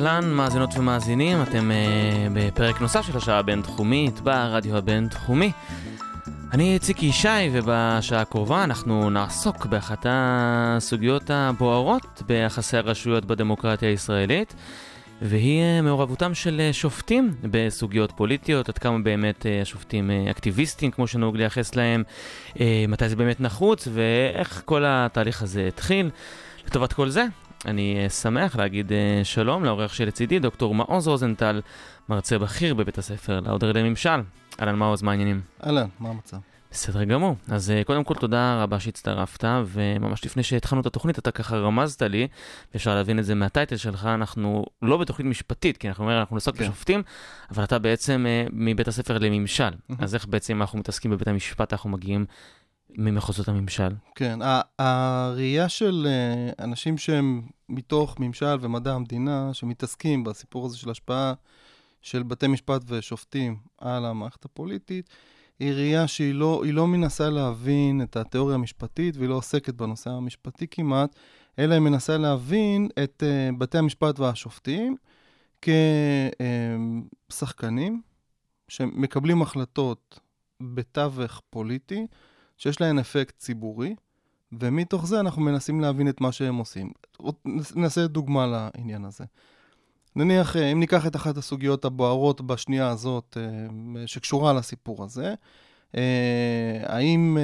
אהלן, מאזינות ומאזינים, אתם uh, בפרק נוסף של השעה הבינתחומית ברדיו הבינתחומי. אני ציקי ישי, ובשעה הקרובה אנחנו נעסוק באחת הסוגיות הבוערות ביחסי הרשויות בדמוקרטיה הישראלית, והיא uh, מעורבותם של uh, שופטים בסוגיות פוליטיות, עד כמה באמת uh, השופטים אקטיביסטים, כמו שנהוג לייחס להם, מתי זה באמת נחוץ, ואיך כל התהליך הזה התחיל. לטובת כל זה, אני uh, שמח להגיד uh, שלום לעורך שלצידי, דוקטור מעוז רוזנטל, מרצה בכיר בבית הספר להודר לממשל. אהלן מעוז, מה העניינים? אהלן, מה המצב? בסדר גמור. אז uh, קודם כל תודה רבה שהצטרפת, וממש לפני שהתחלנו את התוכנית אתה ככה רמזת לי, ואפשר להבין את זה מהטייטל שלך, אנחנו לא בתוכנית משפטית, כי אנחנו אומרים, אנחנו נעסוק כן. בשופטים, אבל אתה בעצם מבית הספר לממשל. אז איך בעצם אנחנו מתעסקים בבית המשפט, אנחנו מגיעים ממחוזות הממשל? כן, הראייה של אה, אנשים שהם מתוך ממשל ומדע המדינה, שמתעסקים בסיפור הזה של השפעה של בתי משפט ושופטים על המערכת הפוליטית, היא ראייה שהיא לא, היא לא מנסה להבין את התיאוריה המשפטית והיא לא עוסקת בנושא המשפטי כמעט, אלא היא מנסה להבין את uh, בתי המשפט והשופטים כשחקנים שמקבלים החלטות בתווך פוליטי, שיש להן אפקט ציבורי, ומתוך זה אנחנו מנסים להבין את מה שהם עושים. נעשה דוגמה לעניין הזה. נניח, אה, אם ניקח את אחת הסוגיות הבוערות בשנייה הזאת, אה, שקשורה לסיפור הזה, אה, האם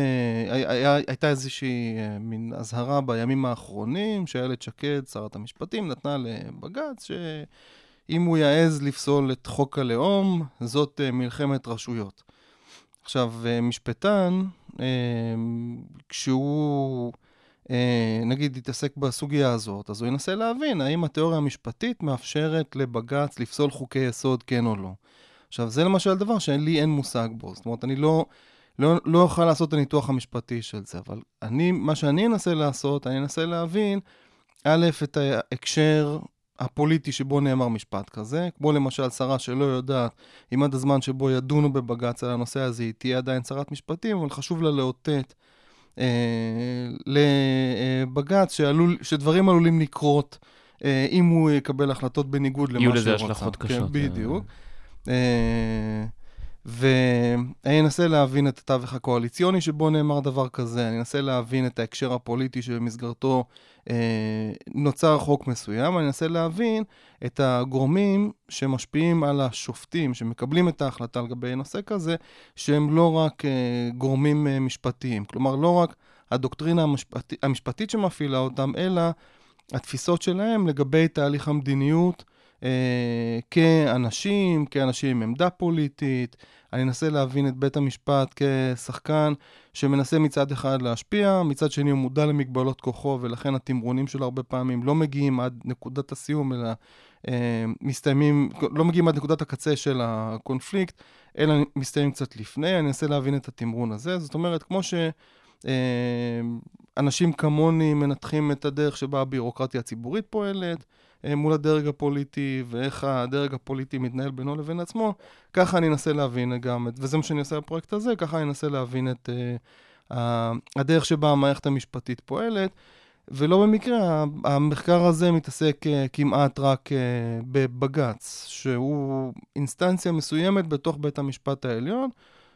הייתה איזושהי מין אזהרה בימים האחרונים שאיילת שקד, שרת המשפטים, נתנה לבג"ץ, שאם הוא יעז לפסול את חוק הלאום, זאת מלחמת רשויות. עכשיו, משפטן, כשהוא אה, נגיד יתעסק בסוגיה הזאת, אז הוא ינסה להבין האם התיאוריה המשפטית מאפשרת לבג"ץ לפסול חוקי יסוד, כן או לא. עכשיו, זה למשל דבר שלי אין מושג בו. זאת אומרת, אני לא, לא, לא אוכל לעשות את הניתוח המשפטי של זה, אבל אני, מה שאני אנסה לעשות, אני אנסה להבין, א', את ההקשר הפוליטי שבו נאמר משפט כזה, כמו למשל שרה שלא יודעת אם עד הזמן שבו ידונו בבג"ץ על הנושא הזה היא תהיה עדיין שרת משפטים, אבל חשוב לה לאותת אה, לבג"ץ שעלול, שדברים עלולים לקרות אה, אם הוא יקבל החלטות בניגוד למה שהוא יהיו רוצה. לזה השלכות כן, קשות. בדיוק. אה, ואני אנסה להבין את התווך הקואליציוני שבו נאמר דבר כזה, אני אנסה להבין את ההקשר הפוליטי שבמסגרתו אה, נוצר חוק מסוים, אני אנסה להבין את הגורמים שמשפיעים על השופטים, שמקבלים את ההחלטה לגבי נושא כזה, שהם לא רק אה, גורמים אה, משפטיים. כלומר, לא רק הדוקטרינה המשפט, המשפטית שמפעילה אותם, אלא התפיסות שלהם לגבי תהליך המדיניות כאנשים, כאנשים עם עמדה פוליטית. אני אנסה להבין את בית המשפט כשחקן שמנסה מצד אחד להשפיע, מצד שני הוא מודע למגבלות כוחו, ולכן התמרונים שלו הרבה פעמים לא מגיעים עד נקודת הסיום, אלא אה, מסתיימים, לא מגיעים עד נקודת הקצה של הקונפליקט, אלא מסתיימים קצת לפני. אני אנסה להבין את התמרון הזה. זאת אומרת, כמו ש... אה, אנשים כמוני מנתחים את הדרך שבה הבירוקרטיה הציבורית פועלת אה, מול הדרג הפוליטי, ואיך הדרג הפוליטי מתנהל בינו לבין עצמו, ככה אני אנסה להבין גם, וזה מה שאני עושה בפרויקט הזה, ככה אני אנסה להבין את uh, הדרך שבה המערכת המשפטית פועלת. ולא במקרה, המחקר הזה מתעסק uh, כמעט רק uh, בבג"ץ, שהוא אינסטנציה מסוימת בתוך בית המשפט העליון,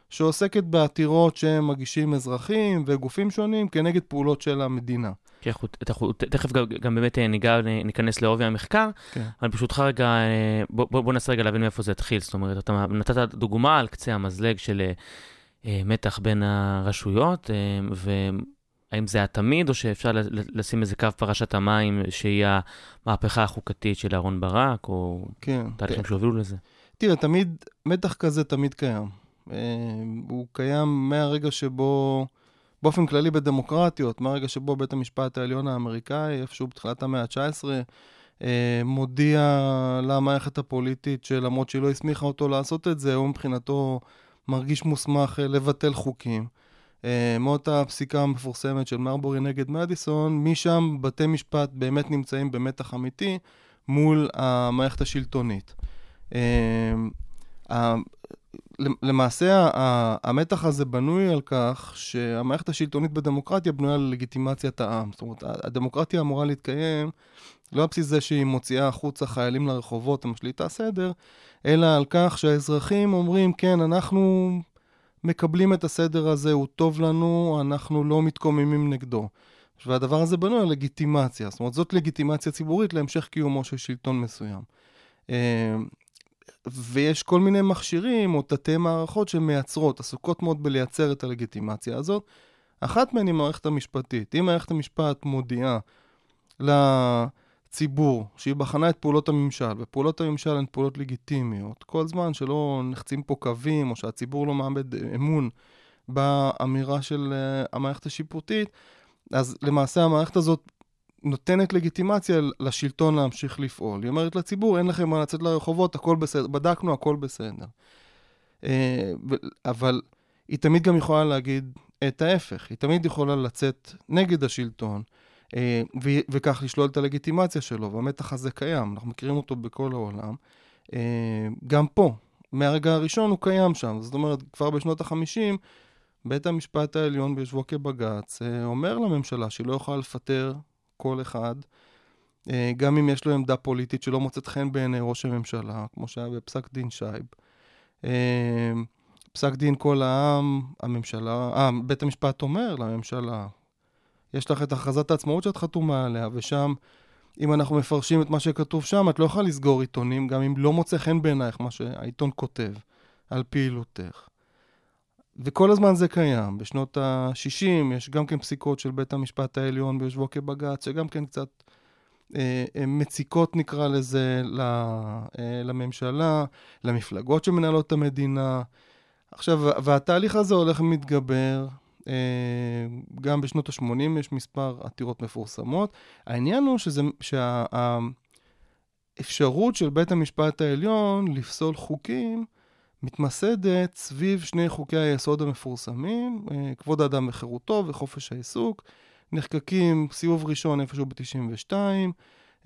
שעוסקת בעתירות שהם מגישים אזרחים וגופים שונים כנגד פעולות של המדינה. אנחנו, תכף גם, גם באמת אה, ניגע, ניכנס לעובי המחקר, כן. אבל ברשותך רגע, אה, בוא, בוא, בוא ננסה רגע להבין מאיפה זה התחיל. זאת אומרת, אתה נתת דוגמה על קצה המזלג של אה, אה, מתח בין הרשויות, אה, והאם זה היה תמיד, או שאפשר לשים איזה קו פרשת המים, שהיא המהפכה החוקתית של אהרן ברק, או כן. תהליכים שהובילו לזה? תראה, תמיד, מתח כזה תמיד קיים. אה, הוא קיים מהרגע שבו, באופן כללי בדמוקרטיות, מהרגע שבו בית המשפט העליון האמריקאי, איפשהו בתחילת המאה ה-19, אה, מודיע למערכת הפוליטית שלמרות שהיא לא הסמיכה אותו לעשות את זה, הוא מבחינתו מרגיש מוסמך אה, לבטל חוקים. אה, מאותה פסיקה המפורסמת של מרבורי נגד מדיסון, משם בתי משפט באמת נמצאים במתח אמיתי מול המערכת השלטונית. אה, למעשה המתח הזה בנוי על כך שהמערכת השלטונית בדמוקרטיה בנויה על לגיטימציית העם. זאת אומרת, הדמוקרטיה אמורה להתקיים לא על בסיס זה שהיא מוציאה החוצה חיילים לרחובות ומשליטה סדר, אלא על כך שהאזרחים אומרים, כן, אנחנו מקבלים את הסדר הזה, הוא טוב לנו, אנחנו לא מתקוממים נגדו. והדבר הזה בנוי על לגיטימציה, זאת אומרת, זאת לגיטימציה ציבורית להמשך קיומו של שלטון מסוים. אה, ויש כל מיני מכשירים או תתי מערכות שמייצרות, עסוקות מאוד בלייצר את הלגיטימציה הזאת. אחת מהן היא מערכת המשפטית. אם מערכת המשפט מודיעה לציבור שהיא בחנה את פעולות הממשל, ופעולות הממשל הן פעולות לגיטימיות, כל זמן שלא נחצים פה קווים, או שהציבור לא מאבד אמון באמירה של uh, המערכת השיפוטית, אז למעשה המערכת הזאת נותנת לגיטימציה לשלטון להמשיך לפעול. היא אומרת לציבור, אין לכם מה לצאת לרחובות, הכל בסדר, בדקנו, הכל בסדר. אה, אבל היא תמיד גם יכולה להגיד את ההפך, היא תמיד יכולה לצאת נגד השלטון, אה, וכך לשלול את הלגיטימציה שלו, והמתח הזה קיים, אנחנו מכירים אותו בכל העולם. אה, גם פה, מהרגע הראשון הוא קיים שם, זאת אומרת, כבר בשנות ה-50, בית המשפט העליון ביושבו כבג"ץ אומר לממשלה שהיא לא יכולה לפטר כל אחד, אה, גם אם יש לו עמדה פוליטית שלא מוצאת חן בעיני ראש הממשלה, כמו שהיה בפסק דין שייב. אה, פסק דין כל העם, הממשלה, אה, בית המשפט אומר לממשלה, יש לך את הכרזת העצמאות שאת חתומה עליה, ושם, אם אנחנו מפרשים את מה שכתוב שם, את לא יכולה לסגור עיתונים, גם אם לא מוצא חן בעינייך מה שהעיתון כותב על פעילותך. וכל הזמן זה קיים. בשנות ה-60 יש גם כן פסיקות של בית המשפט העליון ביושבו כבג"ץ, שגם כן קצת אה, אה, מציקות, נקרא לזה, ל, אה, לממשלה, למפלגות שמנהלות את המדינה. עכשיו, והתהליך הזה הולך ומתגבר. אה, גם בשנות ה-80 יש מספר עתירות מפורסמות. העניין הוא שזה, שהאפשרות של בית המשפט העליון לפסול חוקים, מתמסדת סביב שני חוקי היסוד המפורסמים, אה, כבוד האדם וחירותו וחופש העיסוק, נחקקים סיבוב ראשון איפשהו ב-92,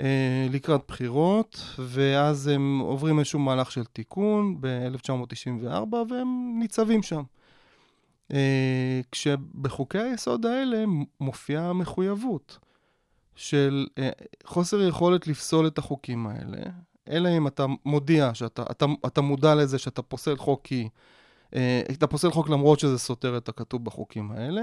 אה, לקראת בחירות, ואז הם עוברים איזשהו מהלך של תיקון ב-1994, והם ניצבים שם. אה, כשבחוקי היסוד האלה מופיעה המחויבות של חוסר יכולת לפסול את החוקים האלה, אלא אם אתה מודיע שאתה אתה, אתה מודע לזה שאתה פוסל חוק כי... אה, אתה פוסל חוק למרות שזה סותר את הכתוב בחוקים האלה.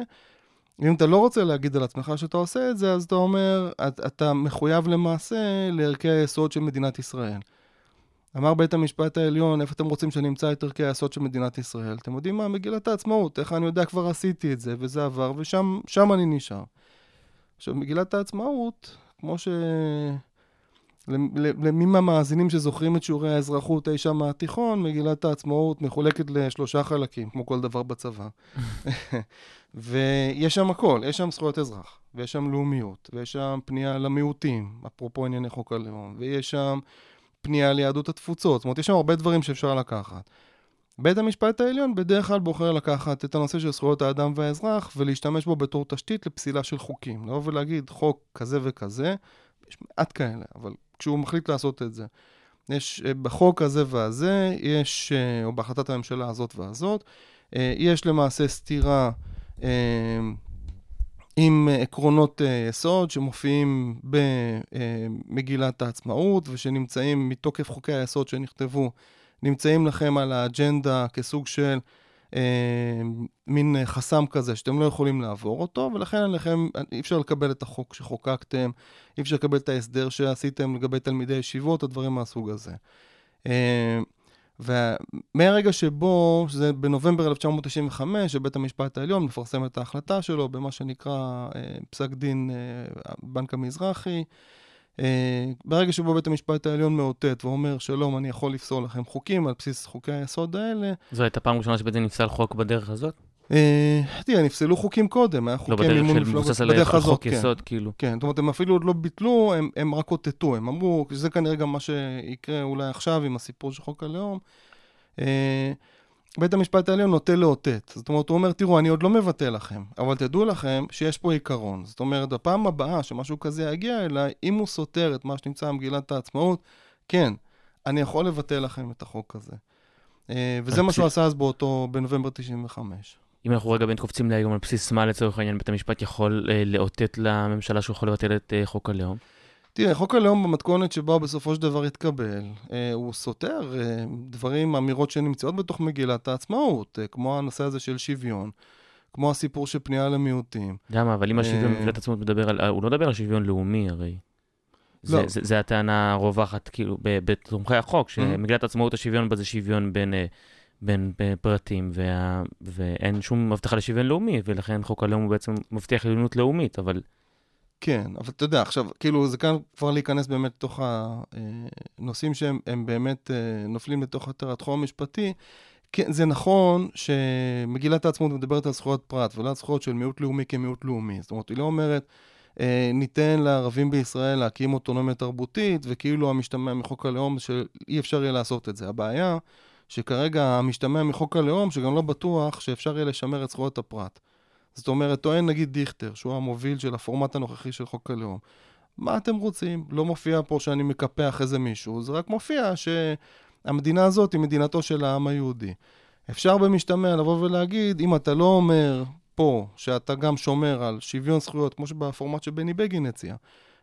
אם אתה לא רוצה להגיד על עצמך שאתה עושה את זה, אז אתה אומר, אתה, אתה מחויב למעשה לערכי היסוד של מדינת ישראל. אמר בית המשפט העליון, איפה אתם רוצים שנמצא את ערכי היסוד של מדינת ישראל? אתם יודעים מה? מגילת העצמאות, איך אני יודע, כבר עשיתי את זה, וזה עבר, ושם אני נשאר. עכשיו, מגילת העצמאות, כמו ש... למי מהמאזינים שזוכרים את שיעורי האזרחות אי שם מהתיכון, מגילת העצמאות מחולקת לשלושה חלקים, כמו כל דבר בצבא. ויש שם הכל, יש שם זכויות אזרח, ויש שם לאומיות, ויש שם פנייה למיעוטים, אפרופו ענייני חוק הלאום, ויש שם פנייה ליהדות התפוצות, זאת אומרת, יש שם הרבה דברים שאפשר לקחת. בית המשפט העליון בדרך כלל בוחר לקחת את הנושא של זכויות האדם והאזרח ולהשתמש בו בתור תשתית לפסילה של חוקים. לבוא ולהגיד חוק כזה וכזה, יש מעט כאלה, אבל כשהוא מחליט לעשות את זה. יש אה, בחוק הזה והזה, יש, אה, או בהחלטת הממשלה הזאת והזאת, אה, יש למעשה סתירה עם עקרונות יסוד שמופיעים במגילת העצמאות ושנמצאים מתוקף חוקי היסוד שנכתבו, נמצאים לכם על האג'נדה כסוג של מין חסם כזה שאתם לא יכולים לעבור אותו, ולכן עליכם, אי אפשר לקבל את החוק שחוקקתם, אי אפשר לקבל את ההסדר שעשיתם לגבי תלמידי ישיבות, או דברים מהסוג הזה. אה, ומהרגע שבו, שזה בנובמבר 1995, שבית המשפט העליון מפרסם את ההחלטה שלו במה שנקרא אה, פסק דין אה, בנק המזרחי, אה, ברגע שבו בית המשפט העליון מאותת ואומר, שלום, אני יכול לפסול לכם חוקים על בסיס חוקי היסוד האלה. זו הייתה פעם ראשונה שבעצם נפסל חוק בדרך הזאת? אה, תראה, נפסלו חוקים קודם, היה חוקי מימון מפלגות, בדרך הזאת, לא, בדרך של חוק כן. יסוד, כאילו. כן, זאת אומרת, הם אפילו עוד לא ביטלו, הם, הם רק אותתו, הם אמרו, שזה כנראה גם מה שיקרה אולי עכשיו עם הסיפור של חוק הלאום. בית המשפט העליון נוטה לאותת. זאת אומרת, הוא אומר, תראו, אני עוד לא מבטל לכם, אבל תדעו לכם שיש פה עיקרון. זאת אומרת, בפעם הבאה שמשהו כזה יגיע אליי, אם הוא סותר את מה שנמצא במגילת העצמאות, כן, אני יכול לבטל לכם את החוק הזה. אה, וזה מה שהוא עשה אז באותו, בנובמבר 95. אם אנחנו רגע בין קופצים להיום על בסיס מה לצורך העניין בית המשפט יכול אה, לאותת לממשלה שהוא יכול לבטל את אה, חוק הלאום? תראה, חוק הלאום במתכונת שבה הוא בסופו של דבר התקבל, אה, הוא סותר אה, דברים, אמירות שנמצאות בתוך מגילת העצמאות, אה, כמו הנושא הזה של שוויון, כמו הסיפור של פנייה למיעוטים. למה? אבל אם השוויון במגילת העצמאות מדבר על... הוא לא מדבר על שוויון לאומי הרי. זה, לא. זה, זה הטענה הרווחת, כאילו, בתומכי החוק, Mm-hmm. שמגילת העצמאות השוויון בה זה שוויון בין, בין אה, פרטים, וה, ואין שום הבטחה לשוויון לאומי, ולכן חוק הלאום הוא בעצם מבטיח עליונות לאומית, אבל כן, אבל אתה יודע, עכשיו, כאילו, זה כאן כבר להיכנס באמת לתוך הנושאים שהם הם באמת אה, נופלים לתוך התחום המשפטי. כן, זה נכון שמגילת העצמאות מדברת על זכויות פרט ולא על זכויות של מיעוט לאומי כמיעוט לאומי. זאת אומרת, היא לא אומרת, אה, ניתן לערבים בישראל להקים אוטונומיה תרבותית, וכאילו המשתמע מחוק הלאום שאי אפשר יהיה לעשות את זה. הבעיה שכרגע המשתמע מחוק הלאום, שגם לא בטוח שאפשר יהיה לשמר את זכויות הפרט. זאת אומרת, טוען נגיד דיכטר, שהוא המוביל של הפורמט הנוכחי של חוק הלאום. מה אתם רוצים? לא מופיע פה שאני מקפח איזה מישהו, זה רק מופיע שהמדינה הזאת היא מדינתו של העם היהודי. אפשר במשתמע לבוא ולהגיד, אם אתה לא אומר פה שאתה גם שומר על שוויון זכויות, כמו שבפורמט שבני בגין הציע,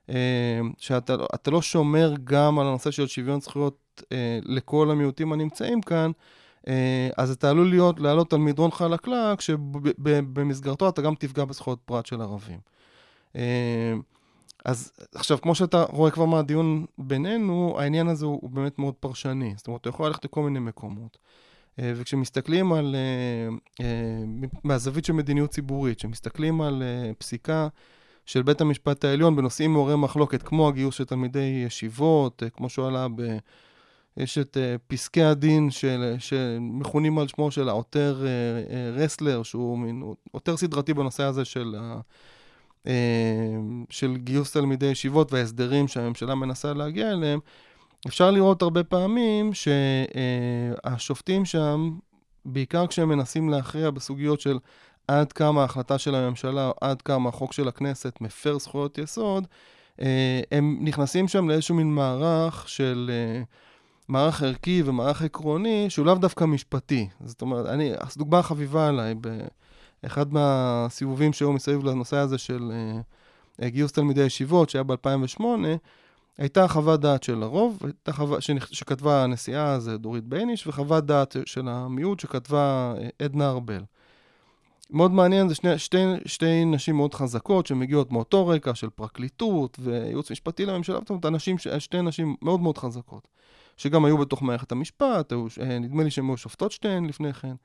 אה, שאתה אתה לא שומר גם על הנושא של שוויון זכויות אה, לכל המיעוטים הנמצאים כאן, אז אתה עלול להיות, לעלות על מדרון חלקלק, שבמסגרתו אתה גם תפגע בזכויות פרט של ערבים. אה, אז עכשיו, כמו שאתה רואה כבר מהדיון בינינו, העניין הזה הוא, הוא באמת מאוד פרשני. זאת אומרת, הוא יכול ללכת לכל מיני מקומות. אה, וכשמסתכלים על, אה, אה, מהזווית של מדיניות ציבורית, כשמסתכלים על אה, פסיקה של בית המשפט העליון בנושאים מעוררי מחלוקת, כמו הגיוס של תלמידי ישיבות, אה, כמו שהוא עלה ב... יש את uh, פסקי הדין של, שמכונים על שמו של העותר uh, uh, רסלר, שהוא מין עותר סדרתי בנושא הזה של, uh, uh, של גיוס תלמידי ישיבות וההסדרים שהממשלה מנסה להגיע אליהם. אפשר לראות הרבה פעמים שהשופטים שם, בעיקר כשהם מנסים להכריע בסוגיות של עד כמה ההחלטה של הממשלה, או עד כמה החוק של הכנסת מפר זכויות יסוד, uh, הם נכנסים שם לאיזשהו מין מערך של... Uh, מערך ערכי ומערך עקרוני שהוא לאו דווקא משפטי. זאת אומרת, אני, דוגמה חביבה עליי, באחד מהסיבובים שהיו מסביב לנושא הזה של uh, גיוס תלמידי ישיבות, שהיה ב-2008, הייתה חוות דעת של הרוב, הייתה חוות, שכתבה הנשיאה, זה דורית בייניש, וחוות דעת של המיעוט שכתבה uh, עדנה ארבל. מאוד מעניין, זה שני, שתי, שתי נשים מאוד חזקות שמגיעות מאותו רקע של פרקליטות וייעוץ משפטי לממשלה, זאת אומרת, שתי נשים מאוד מאוד חזקות. שגם היו בתוך מערכת המשפט, היו, נדמה לי שהן היו שופטות שתיהן לפני כן.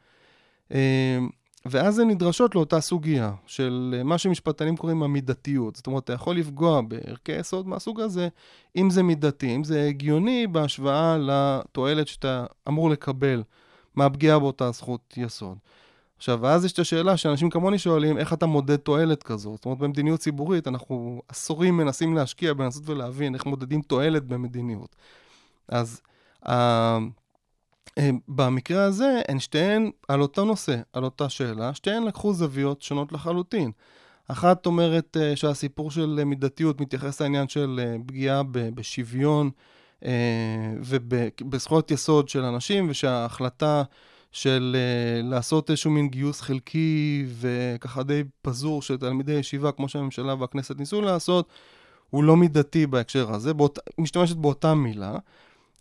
ואז הן נדרשות לאותה סוגיה של מה שמשפטנים קוראים המידתיות. זאת אומרת, אתה יכול לפגוע בערכי יסוד מהסוג הזה, אם זה מידתי, אם זה הגיוני בהשוואה לתועלת שאתה אמור לקבל מהפגיעה באותה זכות יסוד. עכשיו, ואז יש את השאלה שאנשים כמוני שואלים, איך אתה מודד תועלת כזאת? זאת אומרת, במדיניות ציבורית אנחנו עשורים מנסים להשקיע בנסות ולהבין איך מודדים תועלת במדיניות. אז uh, במקרה הזה, הן שתיהן על אותו נושא, על אותה שאלה, שתיהן לקחו זוויות שונות לחלוטין. אחת אומרת uh, שהסיפור של uh, מידתיות מתייחס לעניין של uh, פגיעה ב- בשוויון uh, ובזכויות יסוד של אנשים, ושההחלטה של uh, לעשות איזשהו מין גיוס חלקי וככה די פזור של תלמידי ישיבה, כמו שהממשלה והכנסת ניסו לעשות, הוא לא מידתי בהקשר הזה, באות, משתמשת באותה מילה.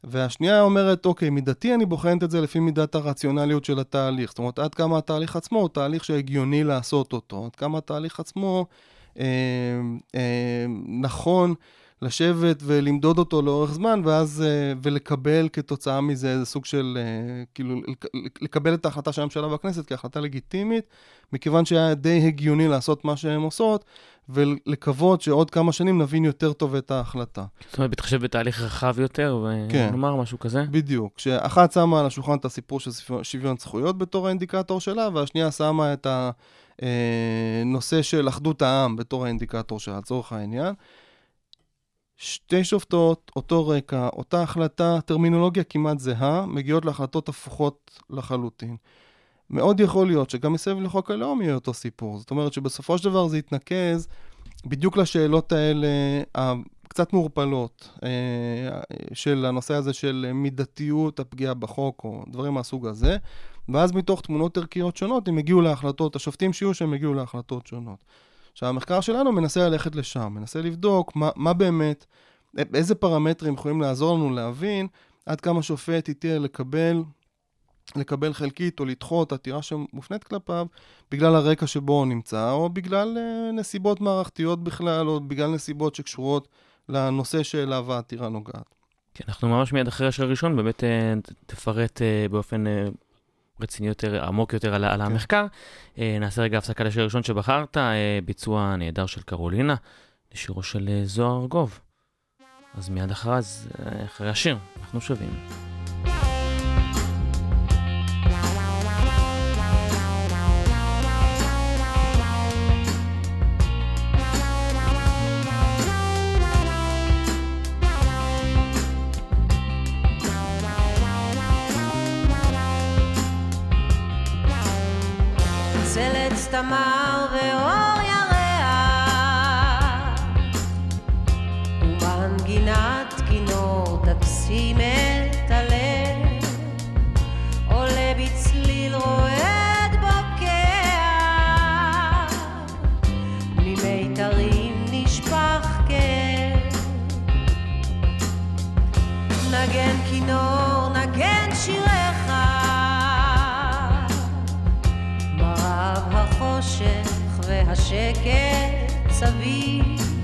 והשנייה אומרת, אוקיי, מידתי אני בוחנת את זה לפי מידת הרציונליות של התהליך. זאת אומרת, עד כמה התהליך עצמו הוא תהליך שהגיוני לעשות אותו, עד כמה התהליך עצמו אה, אה, נכון לשבת ולמדוד אותו לאורך זמן, ואז, אה, ולקבל כתוצאה מזה איזה סוג של, אה, כאילו, לקבל את ההחלטה של הממשלה והכנסת כהחלטה לגיטימית, מכיוון שהיה די הגיוני לעשות מה שהן עושות, ולקוות שעוד כמה שנים נבין יותר טוב את ההחלטה. זאת אומרת, בהתחשב בתהליך רחב יותר, ונאמר כן. משהו כזה? בדיוק. שאחת שמה על השולחן את הסיפור של שוויון זכויות בתור האינדיקטור שלה, והשנייה שמה את הנושא של אחדות העם בתור האינדיקטור שלה, לצורך העניין. שתי שופטות, אותו רקע, אותה החלטה, טרמינולוגיה כמעט זהה, מגיעות להחלטות הפוכות לחלוטין. מאוד יכול להיות שגם מסביב לחוק הלאום יהיה אותו סיפור. זאת אומרת שבסופו של דבר זה יתנקז בדיוק לשאלות האלה הקצת מעורפלות אה, של הנושא הזה של מידתיות הפגיעה בחוק או דברים מהסוג הזה, ואז מתוך תמונות ערכיות שונות הם הגיעו להחלטות, השופטים שיהיו שהם הגיעו להחלטות שונות. עכשיו, המחקר שלנו מנסה ללכת לשם, מנסה לבדוק מה, מה באמת, איזה פרמטרים יכולים לעזור לנו להבין עד כמה שופט יתהיה לקבל, לקבל חלקית או לדחות עתירה שמופנית כלפיו בגלל הרקע שבו הוא נמצא, או בגלל uh, נסיבות מערכתיות בכלל, או בגלל נסיבות שקשורות לנושא שאליו העתירה נוגעת. כן, אנחנו ממש מיד אחרי השיר הראשון, באמת uh, תפרט uh, באופן רציני יותר, עמוק יותר על, על כן. המחקר. נעשה רגע הפסקה לשיר הראשון שבחרת, ביצוע נהדר של קרולינה, לשירו של זוהר ארגוב. אז מיד אחרי, אחרי השיר, אנחנו שווים. תמר ואור ירח. ומנגינת כינור תקסים את הלב. עולה בצליל רועד בוקע. ממיתרים נשפך כאב נגן כינור נגן שיריך והשקט סביב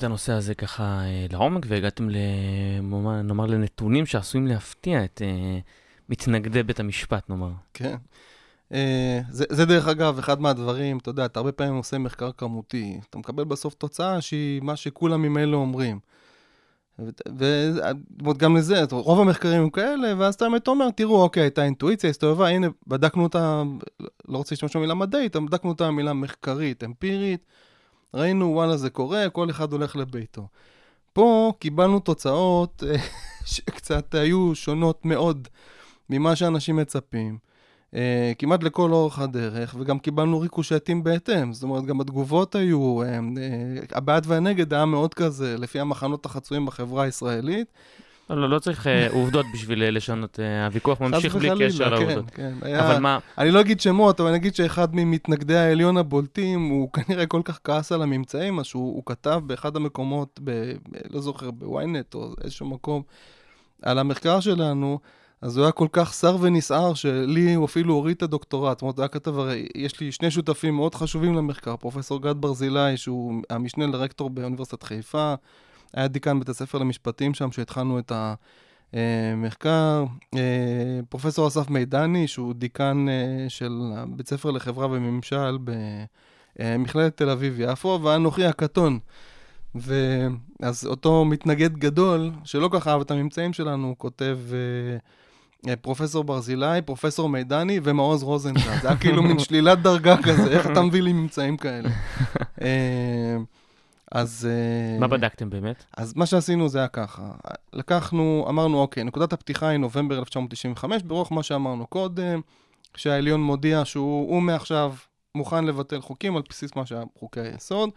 את הנושא הזה ככה אה, לעומק והגעתם, למאמר- נאמר, לנתונים שעשויים להפתיע את אה, מתנגדי בית המשפט, נאמר. כן. אה, זה, זה דרך אגב אחד מהדברים, אתה יודע, אתה הרבה פעמים עושה מחקר כמותי, אתה מקבל בסוף תוצאה שהיא מה שכולם ממילא אומרים. וגם לזה, רוב המחקרים הם כאלה, ואז אתה באמת אומר, תראו, אוקיי, הייתה אינטואיציה, הסתובבה, הנה, בדקנו אותה, לא רוצה להשתמש במילה מדעית, בדקנו אותה במילה מחקרית, אמפירית, ראינו, וואלה, זה קורה, כל אחד הולך לביתו. פה קיבלנו תוצאות אה, שקצת היו שונות מאוד ממה שאנשים מצפים. Uh, כמעט לכל אורך הדרך, וגם קיבלנו ריקושטים בהתאם. זאת אומרת, גם התגובות היו, uh, uh, הבעד והנגד היה מאוד כזה, לפי המחנות החצויים בחברה הישראלית. לא, לא, לא צריך אה, עובדות בשביל אה, לשנות, אה, הוויכוח ממשיך בלי קשר לעובדות. כן, כן. היה, אבל מה, אני לא אגיד שמות, אבל אני אגיד שאחד ממתנגדי העליון הבולטים, הוא כנראה כל כך כעס על הממצאים, אז שהוא הוא כתב באחד המקומות, ב, לא זוכר, בוויינט או איזשהו מקום, על המחקר שלנו, אז הוא היה כל כך שר ונסער, שלי הוא אפילו הוריד את הדוקטורט. זאת אומרת, היה כתב, הרי יש לי שני שותפים מאוד חשובים למחקר, פרופסור גד ברזילי, שהוא המשנה לרקטור באוניברסיטת חיפה, היה דיקן בית הספר למשפטים שם, שהתחלנו את המחקר. אה, פרופסור אסף מידני, שהוא דיקן אה, של בית ספר לחברה וממשל במכללת תל אביב-יפו, ואנוכי הקטון. ואז אותו מתנגד גדול, שלא כל כך אהב את הממצאים שלנו, הוא כותב אה, אה, פרופסור ברזילי, פרופסור מידני ומעוז רוזנטל. זה היה כאילו מין שלילת דרגה כזה, איך אתה מביא לי ממצאים כאלה? אז... אה, מה בדקתם באמת? אז מה שעשינו זה היה ככה, לקחנו, אמרנו, אוקיי, נקודת הפתיחה היא נובמבר 1995, ברוח מה שאמרנו קודם, שהעליון מודיע שהוא הוא מעכשיו מוכן לבטל חוקים על בסיס מה שהיה חוקי היסוד,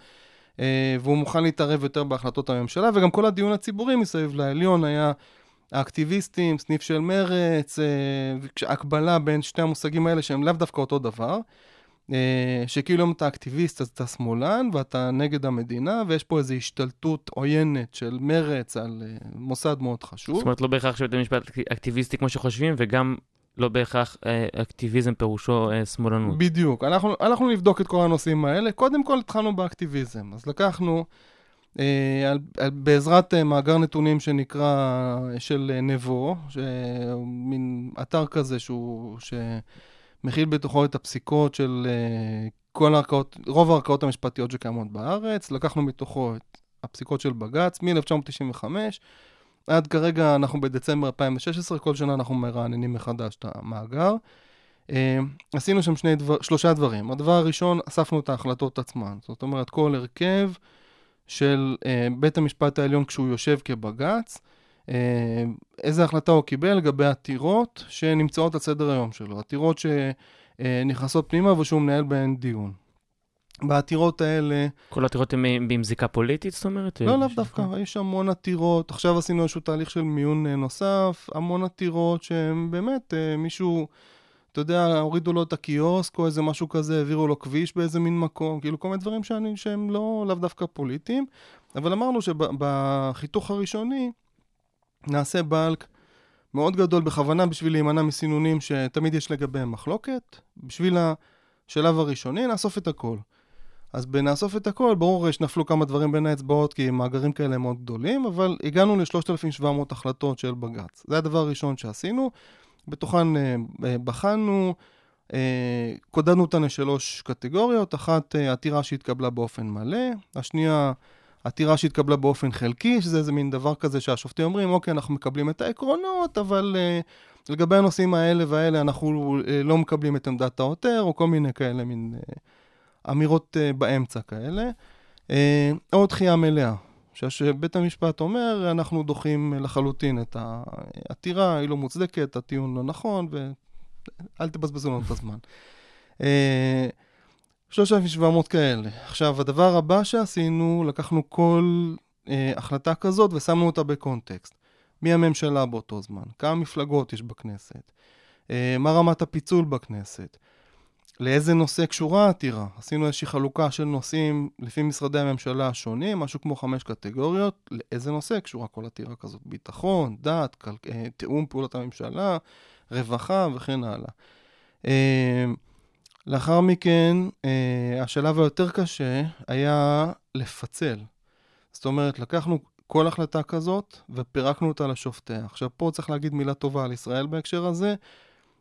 אה, והוא מוכן להתערב יותר בהחלטות הממשלה, וגם כל הדיון הציבורי מסביב לעליון היה האקטיביסטים, סניף של מרץ, אה, הקבלה בין שני המושגים האלה שהם לאו דווקא אותו דבר. אה, שכאילו אם אתה אקטיביסט אז אתה שמאלן ואתה נגד המדינה, ויש פה איזו השתלטות עוינת של מרץ על אה, מוסד מאוד חשוב. זאת אומרת, לא בהכרח שבית המשפט אקט- אקטיביסטי כמו שחושבים, וגם לא בהכרח אה, אקטיביזם פירושו שמאלנות. בדיוק. אנחנו, אנחנו נבדוק את כל הנושאים האלה. קודם כל התחלנו באקטיביזם. אז לקחנו, אה, על, על, בעזרת אה, מאגר נתונים שנקרא, של אה, נבו, מין אתר כזה שהוא, שמכיל בתוכו את הפסיקות של אה, כל הערכאות, רוב הערכאות המשפטיות שקיימות בארץ. לקחנו מתוכו את הפסיקות של בג"ץ מ-1995. עד כרגע אנחנו בדצמבר 2016, כל שנה אנחנו מרעננים מחדש את המאגר. Uh, עשינו שם שני דבר, שלושה דברים. הדבר הראשון, אספנו את ההחלטות עצמן. זאת אומרת, כל הרכב של uh, בית המשפט העליון כשהוא יושב כבג"ץ, איזה החלטה הוא קיבל לגבי עתירות שנמצאות על סדר היום שלו. עתירות שנכנסות פנימה ושהוא מנהל בהן דיון. בעתירות האלה, כל העתירות הן עם- זיקה פוליטית, זאת אומרת? לא, אה, לאו ש- דווקא, יש המון עתירות. עכשיו עשינו איזשהו תהליך של מיון אה, נוסף, המון עתירות שהן באמת, אה, מישהו, אתה יודע, הורידו לו את הקיוסק או איזה משהו כזה, העבירו לו כביש באיזה מין מקום, כאילו כל מיני דברים שאני, שהם לא לאו דווקא פוליטיים, אבל אמרנו שבחיתוך הראשוני נעשה בלק מאוד גדול בכוונה בשביל להימנע מסינונים שתמיד יש לגביהם מחלוקת. בשביל השלב הראשוני נאסוף את הכל. אז בנאסוף את הכל, ברור שנפלו כמה דברים בין האצבעות, כי מאגרים כאלה מאוד גדולים, אבל הגענו ל-3,700 החלטות של בג"ץ. זה הדבר הראשון שעשינו. בתוכן אה, אה, בחנו, אה, קודדנו אותן לשלוש קטגוריות. אחת, עתירה שהתקבלה באופן מלא. השנייה, עתירה שהתקבלה באופן חלקי, שזה איזה מין דבר כזה שהשופטים אומרים, אוקיי, אנחנו מקבלים את העקרונות, אבל אה, לגבי הנושאים האלה והאלה אנחנו אה, לא מקבלים את עמדת העותר, או כל מיני כאלה מין... אה, אמירות uh, באמצע כאלה, uh, או דחייה מלאה. שבית המשפט אומר, אנחנו דוחים לחלוטין את העתירה, היא לא מוצדקת, הטיעון לא נכון, ואל תבזבזו לנו את הזמן. Uh, 3,700 כאלה. עכשיו, הדבר הבא שעשינו, לקחנו כל uh, החלטה כזאת ושמנו אותה בקונטקסט. מי הממשלה באותו זמן? כמה מפלגות יש בכנסת? Uh, מה רמת הפיצול בכנסת? לאיזה נושא קשורה העתירה. עשינו איזושהי חלוקה של נושאים לפי משרדי הממשלה השונים, משהו כמו חמש קטגוריות, לאיזה נושא קשורה כל עתירה כזאת. ביטחון, דת, כל... תיאום פעולות הממשלה, רווחה וכן הלאה. לאחר מכן, אה, השלב היותר קשה היה לפצל. זאת אומרת, לקחנו כל החלטה כזאת ופירקנו אותה לשופטיה. עכשיו, פה צריך להגיד מילה טובה על ישראל בהקשר הזה.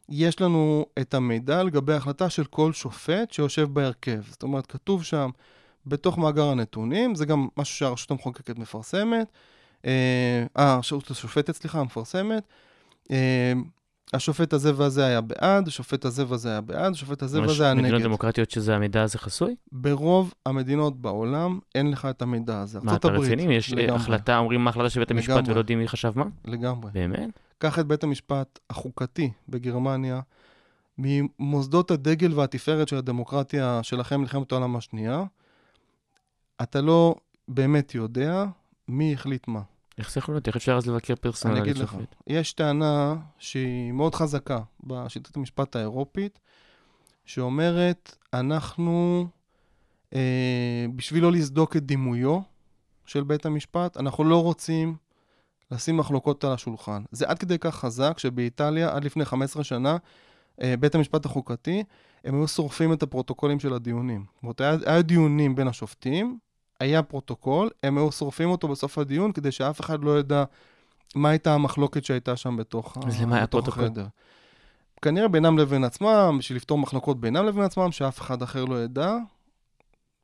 יש לנו את המידע לגבי החלטה של כל שופט שיושב בהרכב. זאת אומרת, כתוב שם בתוך מאגר הנתונים, זה גם משהו שהרשות המחוקקת מפרסמת, אה, הרשות השופטת, סליחה, מפרסמת. אה, השופט הזה והזה היה בעד, השופט הזה והזה היה בעד, השופט הזה והזה היה יש מדינות נגד. דמוקרטיות שזה המידע הזה חסוי? ברוב המדינות בעולם אין לך את המידע הזה. מה, אתה רציני? יש אה, לגמרי, החלטה, אומרים מה החלטה של בית המשפט לגמרי. ולא יודעים מי חשב מה? לגמרי. באמת? קח את בית המשפט החוקתי בגרמניה, ממוסדות הדגל והתפארת של הדמוקרטיה שלכם מלחמת העולם השנייה, אתה לא באמת יודע מי החליט מה. איך זה יכול להיות? איך אפשר אז לבקר אני פרסונלית אגיד לך, שופט? יש טענה שהיא מאוד חזקה בשיטת המשפט האירופית, שאומרת, אנחנו, אה, בשביל לא לסדוק את דימויו של בית המשפט, אנחנו לא רוצים לשים מחלוקות על השולחן. זה עד כדי כך חזק שבאיטליה, עד לפני 15 שנה, אה, בית המשפט החוקתי, הם היו שורפים את הפרוטוקולים של הדיונים. זאת אומרת, היה, היה דיונים בין השופטים, היה פרוטוקול, הם היו שורפים אותו בסוף הדיון כדי שאף אחד לא ידע מה הייתה המחלוקת שהייתה שם בתוך, ה- אז למה היה בתוך פרוטוקול? החדר. כנראה בינם לבין עצמם, בשביל לפתור מחלוקות בינם לבין עצמם, שאף אחד אחר לא ידע,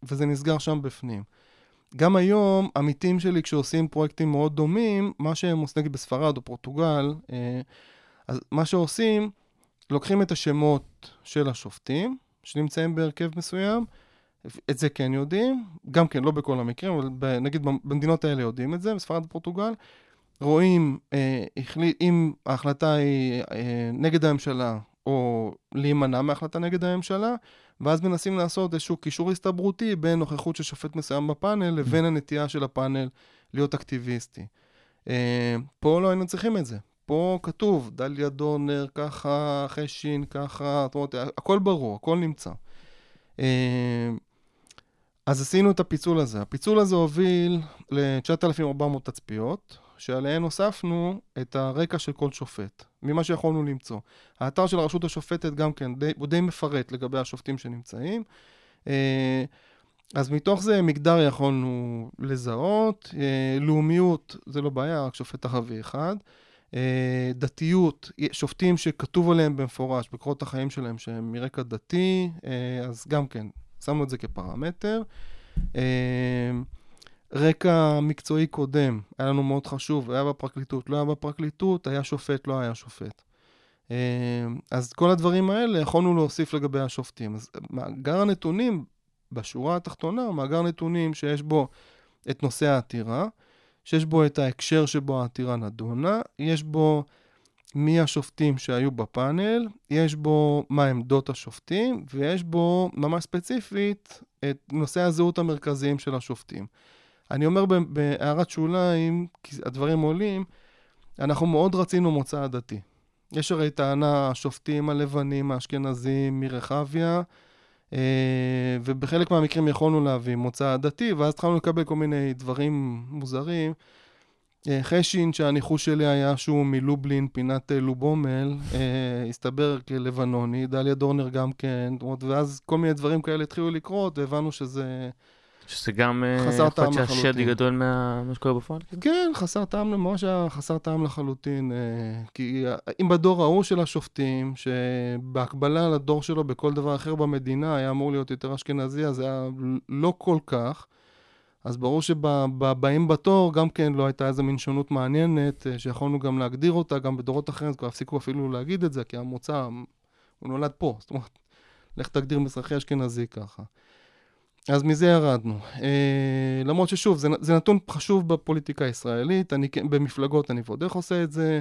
וזה נסגר שם בפנים. גם היום, עמיתים שלי, כשעושים פרויקטים מאוד דומים, מה שהם עושים, נגיד בספרד או פורטוגל, אה, אז מה שעושים, לוקחים את השמות של השופטים, שנמצאים בהרכב מסוים, את זה כן יודעים, גם כן, לא בכל המקרים, אבל ב, נגיד במדינות האלה יודעים את זה, בספרד ופורטוגל, רואים אה, החליט, אם ההחלטה היא אה, נגד הממשלה, או להימנע מההחלטה נגד הממשלה, ואז מנסים לעשות איזשהו קישור הסתברותי בין נוכחות של שופט מסוים בפאנל לבין הנטייה של הפאנל להיות אקטיביסטי. אה, פה לא היינו צריכים את זה. פה כתוב, דליה דורנר ככה, חשין ככה, זאת אומרת, הכל ברור, הכל נמצא. אה, אז עשינו את הפיצול הזה. הפיצול הזה הוביל ל-9,400 תצפיות, שעליהן הוספנו את הרקע של כל שופט, ממה שיכולנו למצוא. האתר של הרשות השופטת גם כן, די, הוא די מפרט לגבי השופטים שנמצאים. אה, אז מתוך זה מגדר יכולנו לזהות, אה, לאומיות זה לא בעיה, רק שופט ערבי אחד. אה, דתיות, שופטים שכתוב עליהם במפורש בקורות החיים שלהם שהם מרקע דתי, אז גם כן, שמנו את זה כפרמטר. אה, רקע מקצועי קודם, היה לנו מאוד חשוב, היה בפרקליטות, לא היה בפרקליטות, היה שופט, לא היה שופט. אה, אז כל הדברים האלה יכולנו להוסיף לגבי השופטים. אז מאגר הנתונים, בשורה התחתונה, הוא מאגר נתונים שיש בו את נושא העתירה, שיש בו את ההקשר שבו העתירה נדונה, יש בו מי השופטים שהיו בפאנל, יש בו מה עמדות השופטים, ויש בו ממש ספציפית את נושאי הזהות המרכזיים של השופטים. אני אומר בהערת שוליים, כי הדברים עולים, אנחנו מאוד רצינו מוצא עדתי. יש הרי טענה, השופטים הלבנים, האשכנזים מרחביה, אה, ובחלק מהמקרים יכולנו להביא מוצא עדתי, ואז התחלנו לקבל כל מיני דברים מוזרים. אה, חשין, שהניחוש שלי היה שהוא מלובלין, פינת אה, לובומל, אה, הסתבר כלבנוני, דליה דורנר גם כן, ואז כל מיני דברים כאלה התחילו לקרות, והבנו שזה... שזה גם חסר טעם להיות שהשד לחלוטין. גדול ממה שקורה בפועל? כאילו? כן, חסר טעם, ממש היה חסר טעם לחלוטין. כי אם בדור ההוא של השופטים, שבהקבלה לדור שלו בכל דבר אחר במדינה היה אמור להיות יותר אשכנזי, אז זה היה לא כל כך. אז ברור שבבאים בתור גם כן לא הייתה איזו מין שונות מעניינת, אה, שיכולנו גם להגדיר אותה, גם בדורות אחרים, אז כבר הפסיקו אפילו להגיד את זה, כי המוצא, הוא נולד פה. זאת אומרת, לך תגדיר מזרחי אשכנזי ככה. אז מזה ירדנו. אה, למרות ששוב, זה, זה נתון חשוב בפוליטיקה הישראלית, אני כן- במפלגות אני ועוד איך עושה את זה.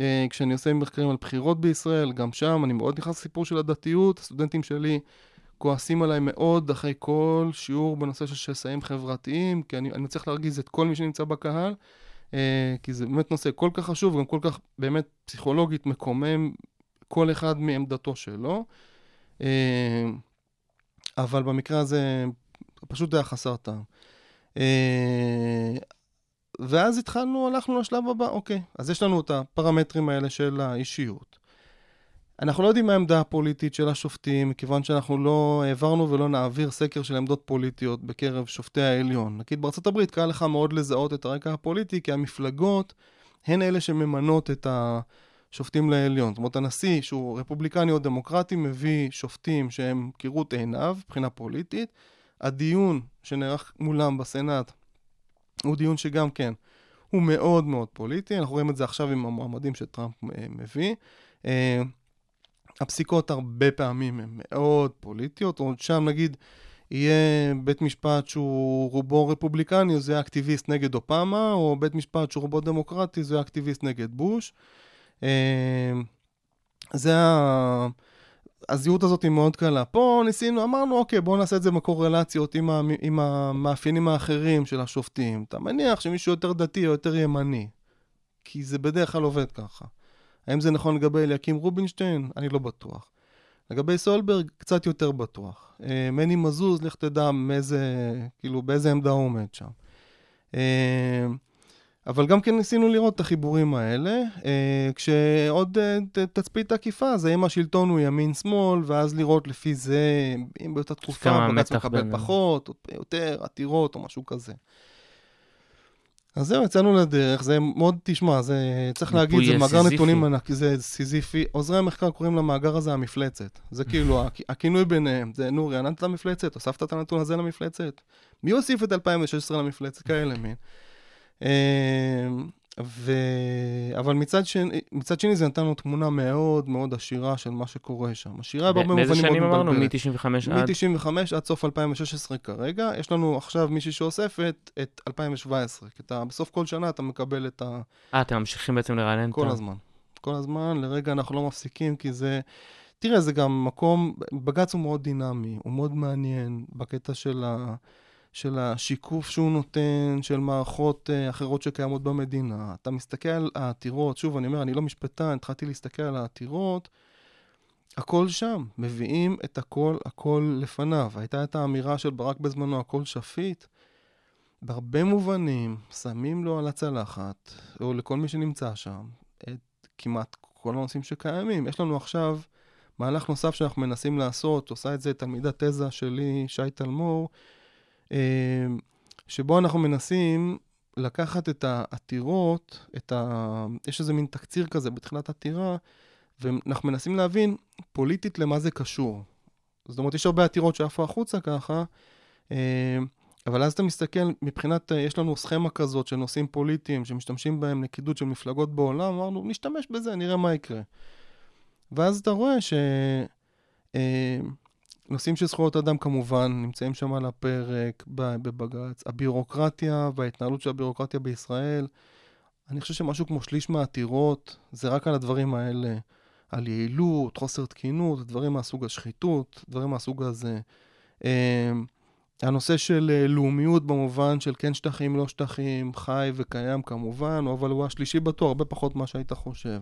אה, כשאני עושה מחקרים על בחירות בישראל, גם שם אני מאוד נכנס לסיפור של הדתיות. הסטודנטים שלי כועסים עליי מאוד אחרי כל שיעור בנושא של שסעים חברתיים, כי אני, אני צריך להרגיז את כל מי שנמצא בקהל, אה, כי זה באמת נושא כל כך חשוב, גם כל כך באמת פסיכולוגית מקומם, כל אחד מעמדתו שלו. אה, אבל במקרה הזה פשוט היה חסר טעם. אה, ואז התחלנו, הלכנו לשלב הבא, אוקיי, אז יש לנו את הפרמטרים האלה של האישיות. אנחנו לא יודעים מה העמדה הפוליטית של השופטים, מכיוון שאנחנו לא העברנו ולא נעביר סקר של עמדות פוליטיות בקרב שופטי העליון. נגיד בארצות הברית קל לך מאוד לזהות את הרקע הפוליטי, כי המפלגות הן אלה שממנות את השופטים לעליון. זאת אומרת, הנשיא, שהוא רפובליקני או דמוקרטי, מביא שופטים שהם כראות עיניו, מבחינה פוליטית. הדיון שנערך מולם בסנאט הוא דיון שגם כן, הוא מאוד מאוד פוליטי. אנחנו רואים את זה עכשיו עם המועמדים שטראמפ אה, מביא. הפסיקות הרבה פעמים הן מאוד פוליטיות, או שם נגיד יהיה בית משפט שהוא רובו רפובליקני, זה אקטיביסט נגד אופמה, או בית משפט שהוא רובו דמוקרטי, זה אקטיביסט נגד בוש. אה, זה ה... הזהות הזאת היא מאוד קלה. פה ניסינו, אמרנו, אוקיי, בואו נעשה את זה בקורלציות עם. עם המאפיינים האחרים של השופטים. אתה מניח שמישהו יותר דתי או יותר ימני, כי זה בדרך כלל עובד ככה. האם זה נכון לגבי אליקים רובינשטיין? אני לא בטוח. לגבי סולברג, קצת יותר בטוח. אה, מני מזוז, לך תדע מאיזה, כאילו, באיזה עמדה הוא עומד שם. אה, אבל גם כן ניסינו לראות את החיבורים האלה, אה, כשעוד תצפית עקיפה, זה אם השלטון הוא ימין-שמאל, ואז לראות לפי זה, אם באותה תקופה בג"ץ מקבל פחות, או יותר, עתירות או משהו כזה. אז זהו, יצאנו לדרך, זה מאוד, תשמע, זה, צריך להגיד, זה מאגר נתונים ענק, זה סיזיפי. עוזרי המחקר קוראים למאגר הזה המפלצת. זה כאילו, הכינוי ביניהם, זה נורי, עננת למפלצת, הוספת את הנתון הזה למפלצת. מי הוסיף את 2016 למפלצת? כאלה מין. ו... אבל מצד שני, מצד שני זה נתן לנו תמונה מאוד מאוד עשירה של מה שקורה שם. עשירה בהרבה מובנים מאוד מבלבלת. מאיזה שנים אמרנו? מ-95 עד? מ-95 עד סוף 2016 כרגע. יש לנו עכשיו מישהי שאוספת את 2017. כי אתה, בסוף כל שנה אתה מקבל את ה... אה, אתם ממשיכים בעצם לרענן את ה... כל הזמן. כל הזמן, לרגע אנחנו לא מפסיקים, כי זה... תראה, זה גם מקום... בג"ץ הוא מאוד דינמי, הוא מאוד מעניין בקטע של ה... של השיקוף שהוא נותן, של מערכות uh, אחרות שקיימות במדינה. אתה מסתכל על העתירות, שוב, אני אומר, אני לא משפטן, התחלתי להסתכל על העתירות, הכל שם, מביאים את הכל, הכל לפניו. הייתה את האמירה של ברק בזמנו, הכל שפיט. בהרבה מובנים, שמים לו על הצלחת, או לכל מי שנמצא שם, את כמעט כל הנושאים שקיימים. יש לנו עכשיו מהלך נוסף שאנחנו מנסים לעשות, עושה את זה תלמידת תזה שלי, שי תלמור, שבו אנחנו מנסים לקחת את העתירות, את ה... יש איזה מין תקציר כזה בתחילת עתירה, ואנחנו מנסים להבין פוליטית למה זה קשור. זאת אומרת, יש הרבה עתירות שעפו החוצה ככה, אמ, אבל אז אתה מסתכל, מבחינת, יש לנו סכמה כזאת של נושאים פוליטיים שמשתמשים בהם לקידוד של מפלגות בעולם, אמרנו, נשתמש בזה, נראה מה יקרה. ואז אתה רואה ש... נושאים של זכויות אדם כמובן נמצאים שם על הפרק בבג"ץ. הבירוקרטיה וההתנהלות של הבירוקרטיה בישראל, אני חושב שמשהו כמו שליש מהעתירות זה רק על הדברים האלה. על יעילות, חוסר תקינות, דברים מהסוג השחיתות, דברים מהסוג הזה. אמ, הנושא של אה, לאומיות במובן של כן שטחים, לא שטחים, חי וקיים כמובן, אבל הוא השלישי בתור, הרבה פחות ממה שהיית חושב.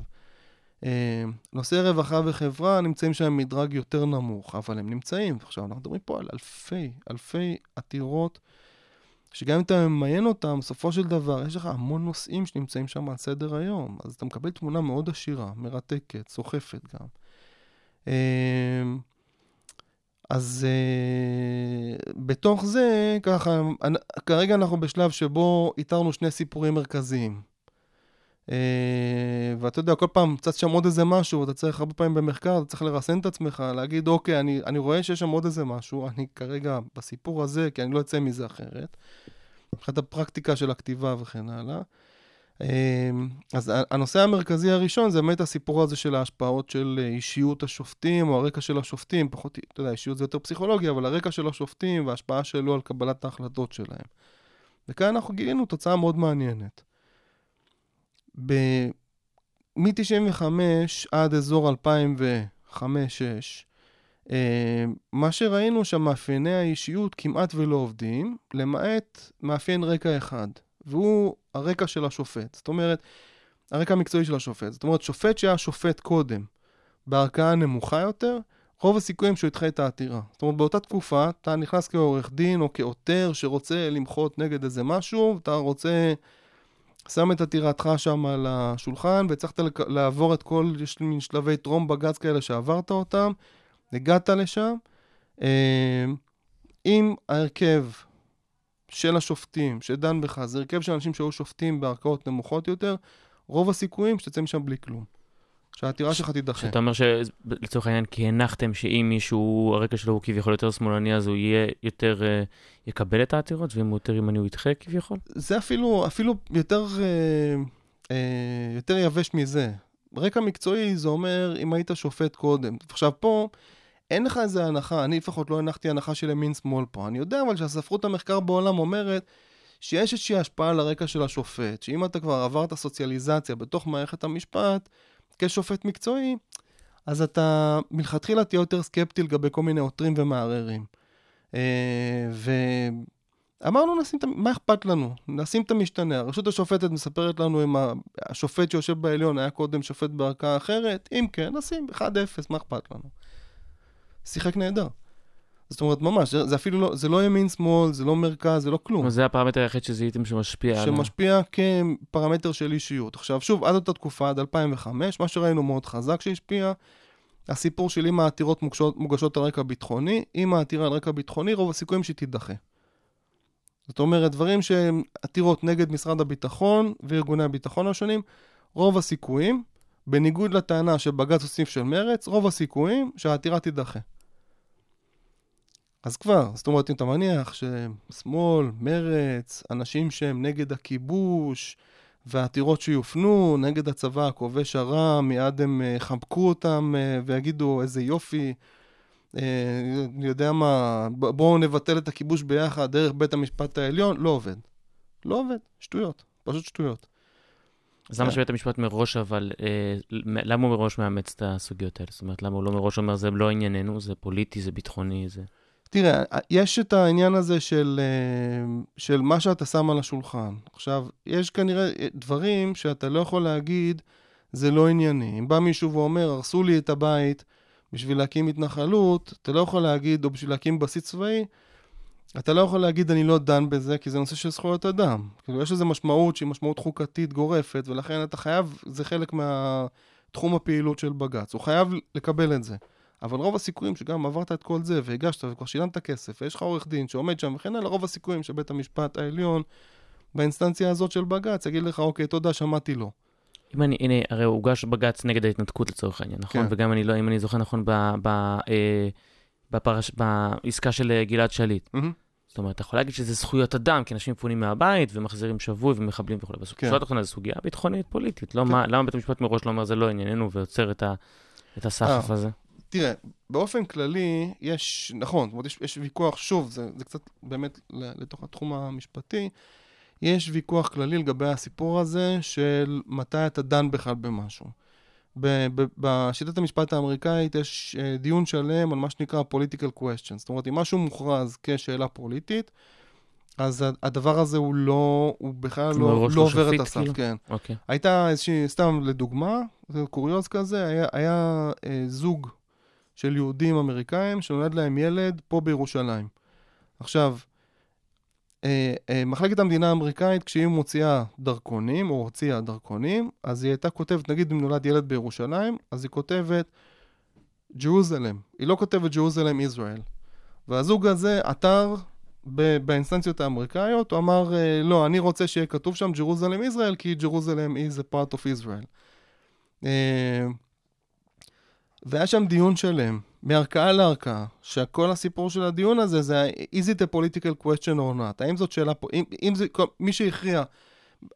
אה, נושאי רווחה וחברה נמצאים שם במדרג יותר נמוך, אבל הם נמצאים. עכשיו, אנחנו מדברים פה על אלפי, אלפי עתירות, שגם אם אתה ממיין אותם, בסופו של דבר, יש לך המון נושאים שנמצאים שם על סדר היום. אז אתה מקבל תמונה מאוד עשירה, מרתקת, סוחפת גם. אה, אז uh, בתוך זה, ככה, כרגע אנחנו בשלב שבו איתרנו שני סיפורים מרכזיים. אה, ואתה יודע, כל פעם צץ שם עוד איזה משהו, אתה צריך הרבה פעמים במחקר, אתה צריך לרסן את עצמך, להגיד, אוקיי, אני, אני רואה שיש שם עוד איזה משהו, אני כרגע בסיפור הזה, כי אני לא אצא מזה אחרת. מבחינת הפרקטיקה של הכתיבה וכן הלאה. אה, אז הנושא המרכזי הראשון זה באמת הסיפור הזה של ההשפעות של אישיות השופטים, או הרקע של השופטים, פחות, אתה יודע, אישיות זה יותר פסיכולוגיה, אבל הרקע של השופטים וההשפעה שלו על קבלת ההחלטות שלהם. וכאן אנחנו גילינו תוצאה מאוד מעניינת. מ-95 עד אזור 2005-2006, אה, מה שראינו שמאפייני האישיות כמעט ולא עובדים, למעט מאפיין רקע אחד, והוא הרקע של השופט. זאת אומרת, הרקע המקצועי של השופט. זאת אומרת, שופט שהיה שופט קודם, בערכאה נמוכה יותר, רוב הסיכויים שהוא ידחה את העתירה. זאת אומרת, באותה תקופה, אתה נכנס כעורך דין או כעותר שרוצה למחות נגד איזה משהו, אתה רוצה שם את עתירתך שם על השולחן, והצלחת לעבור את כל, יש מין שלבי טרום בג"ץ כאלה שעברת אותם, הגעת לשם. אם ההרכב של השופטים שדן בך זה הרכב של אנשים שהיו שופטים בערכאות נמוכות יותר, רוב הסיכויים שתצא משם בלי כלום. שהעתירה שלך תידחה. שאתה אומר שלצורך העניין כי הנחתם שאם מישהו, הרקע שלו הוא כביכול יותר שמאלני, אז הוא יהיה יותר, אה, יקבל את העתירות, ואם הוא יותר ימני הוא ידחה כביכול? זה אפילו, אפילו יותר, אה, אה, יותר יבש מזה. רקע מקצועי זה אומר אם היית שופט קודם. עכשיו פה, אין לך איזה הנחה, אני לפחות לא הנחתי הנחה של ימין שמאל פה. אני יודע אבל שהספרות המחקר בעולם אומרת שיש איזושהי השפעה על הרקע של השופט, שאם אתה כבר עברת סוציאליזציה בתוך מערכת המשפט, כשופט מקצועי, אז אתה מלכתחילה תהיה יותר סקפטי לגבי כל מיני עותרים ומערערים. אה, ו... אמרנו, נשים את, מה אכפת לנו? נשים את המשתנה. הרשות השופטת מספרת לנו אם השופט שיושב בעליון היה קודם שופט בערכאה אחרת, אם כן, נשים 1-0, מה אכפת לנו? שיחק נהדר. זאת אומרת, ממש, זה, אפילו לא, זה לא ימין-שמאל, זה לא מרכז, זה לא כלום. זה הפרמטר היחיד שזיהיתם שמשפיע על... ה- שמשפיע כפרמטר של אישיות. עכשיו, שוב, עד אותה תקופה, עד 2005, מה שראינו מאוד חזק שהשפיע, הסיפור של אם העתירות מוגשות, מוגשות על רקע ביטחוני, אם העתירה על רקע ביטחוני, רוב הסיכויים שהיא תידחה. זאת אומרת, דברים שהם עתירות נגד משרד הביטחון וארגוני הביטחון השונים, רוב הסיכויים, בניגוד לטענה שבג"ץ הוסיף של מרץ, רוב הסיכויים שהעתירה תידחה. אז כבר, זאת אומרת, אם אתה מניח ששמאל, מרץ, אנשים שהם נגד הכיבוש, והעתירות שיופנו נגד הצבא הכובש הרע, מיד הם אה, יחבקו אותם אה, ויגידו איזה יופי, אה, אני יודע מה, בואו נבטל את הכיבוש ביחד דרך בית המשפט העליון, לא עובד. לא עובד, שטויות, פשוט שטויות. אז למה. שבית המשפט מראש, אבל אה, למה הוא מראש מאמץ את הסוגיות האלה? זאת אומרת, למה הוא לא מראש אומר, זה לא ענייננו, זה פוליטי, זה ביטחוני, זה... תראה, יש את העניין הזה של, אה, של מה שאתה שם על השולחן. עכשיו, יש כנראה דברים שאתה לא יכול להגיד, זה לא ענייני. אם בא מישהו ואומר, הרסו לי את הבית בשביל להקים התנחלות, אתה לא יכול להגיד, או בשביל להקים בסיס צבאי, אתה לא יכול להגיד, אני לא דן בזה, כי זה נושא של זכויות אדם. כאילו, יש לזה משמעות שהיא משמעות חוקתית גורפת, ולכן אתה חייב, זה חלק מהתחום הפעילות של בג"ץ. הוא חייב לקבל את זה. אבל רוב הסיכויים שגם עברת את כל זה והגשת וכבר שילמת כסף ויש לך עורך דין שעומד שם וכן הלאה, רוב הסיכויים שבית המשפט העליון באינסטנציה הזאת של בג"ץ יגיד לך, אוקיי, תודה, שמעתי לא. אם אני, הנה, הרי הוגש בג"ץ נגד ההתנתקות לצורך העניין, נכון? כן. וגם אני לא, אם אני זוכר נכון, ב, ב, אה, בפרש, בעסקה של אה, גלעד שליט. מהמם. זאת אומרת, אתה יכול להגיד שזה זכויות אדם, כי אנשים מפונים מהבית ומחזירים שבוי ומחבלים וכו'. בסוף, כן. בשורה התחתונה זו סוגיה ביטחונית פוליטית. לא כן. מה, למה בית המשפט מראש לא אומר זה לא ענייננו ויוצר את, ה, את הסחף אה. הזה? תראה, באופן כללי, יש, נכון, זאת אומרת, יש, יש ויכוח, שוב, זה, זה קצת באמת לתוך התחום המשפטי, יש ויכוח כללי לגבי הסיפור הזה של מתי אתה דן בכלל במשהו. ב- ב- בשיטת המשפט האמריקאית יש אה, דיון שלם על מה שנקרא political question. זאת אומרת, אם משהו מוכרז כשאלה פוליטית, אז הדבר הזה הוא לא, הוא בכלל לא, לא לא עובר את הסף, כאילו? כן. אוקיי. הייתה איזושהי, סתם לדוגמה, קוריוז כזה, היה, היה אה, זוג של יהודים אמריקאים שנולד להם ילד פה בירושלים. עכשיו, אה, אה, מחלקת המדינה האמריקאית, כשהיא מוציאה דרכונים, או הוציאה דרכונים, אז היא הייתה כותבת, נגיד אם נולד ילד בירושלים, אז היא כותבת ג'רוזלם. היא לא כותבת ג'רוזלם ישראל. והזוג הזה עתר באינסטנציות האמריקאיות, הוא אמר, אה, לא, אני רוצה שיהיה כתוב שם ג'רוזלם ישראל, כי ג'רוזלם is a part of Israel. והיה שם דיון שלם, מערכאה לערכאה, שכל הסיפור של הדיון הזה זה is it a political question or not? האם זאת שאלה, פה- אם, אם זה, מי שהכריע,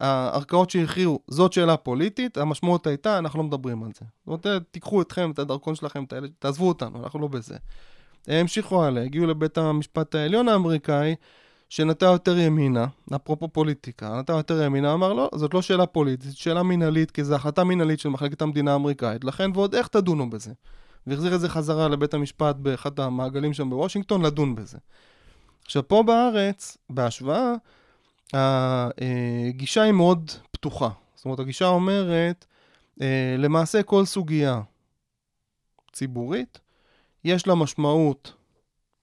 הערכאות שהכריעו, זאת שאלה פוליטית, המשמעות הייתה, אנחנו לא מדברים על זה. זאת אומרת, תיקחו אתכם, את הדרכון שלכם, תעזבו אותנו, אנחנו לא בזה. הם המשיכו הלאה, הגיעו לבית המשפט העליון האמריקאי, שנטה יותר ימינה, אפרופו פוליטיקה, נטה יותר ימינה, אמר לא, זאת לא שאלה פוליטית, זאת שאלה מינהלית, כי זו החלטה מינהלית של מחלקת המדינה האמריקאית, לכן ועוד איך תדונו בזה. והחזיר את זה חזרה לבית המשפט באחד המעגלים שם בוושינגטון לדון בזה. עכשיו, פה בארץ, בהשוואה, הגישה היא מאוד פתוחה. זאת אומרת, הגישה אומרת, אה, למעשה כל סוגיה ציבורית, יש לה משמעות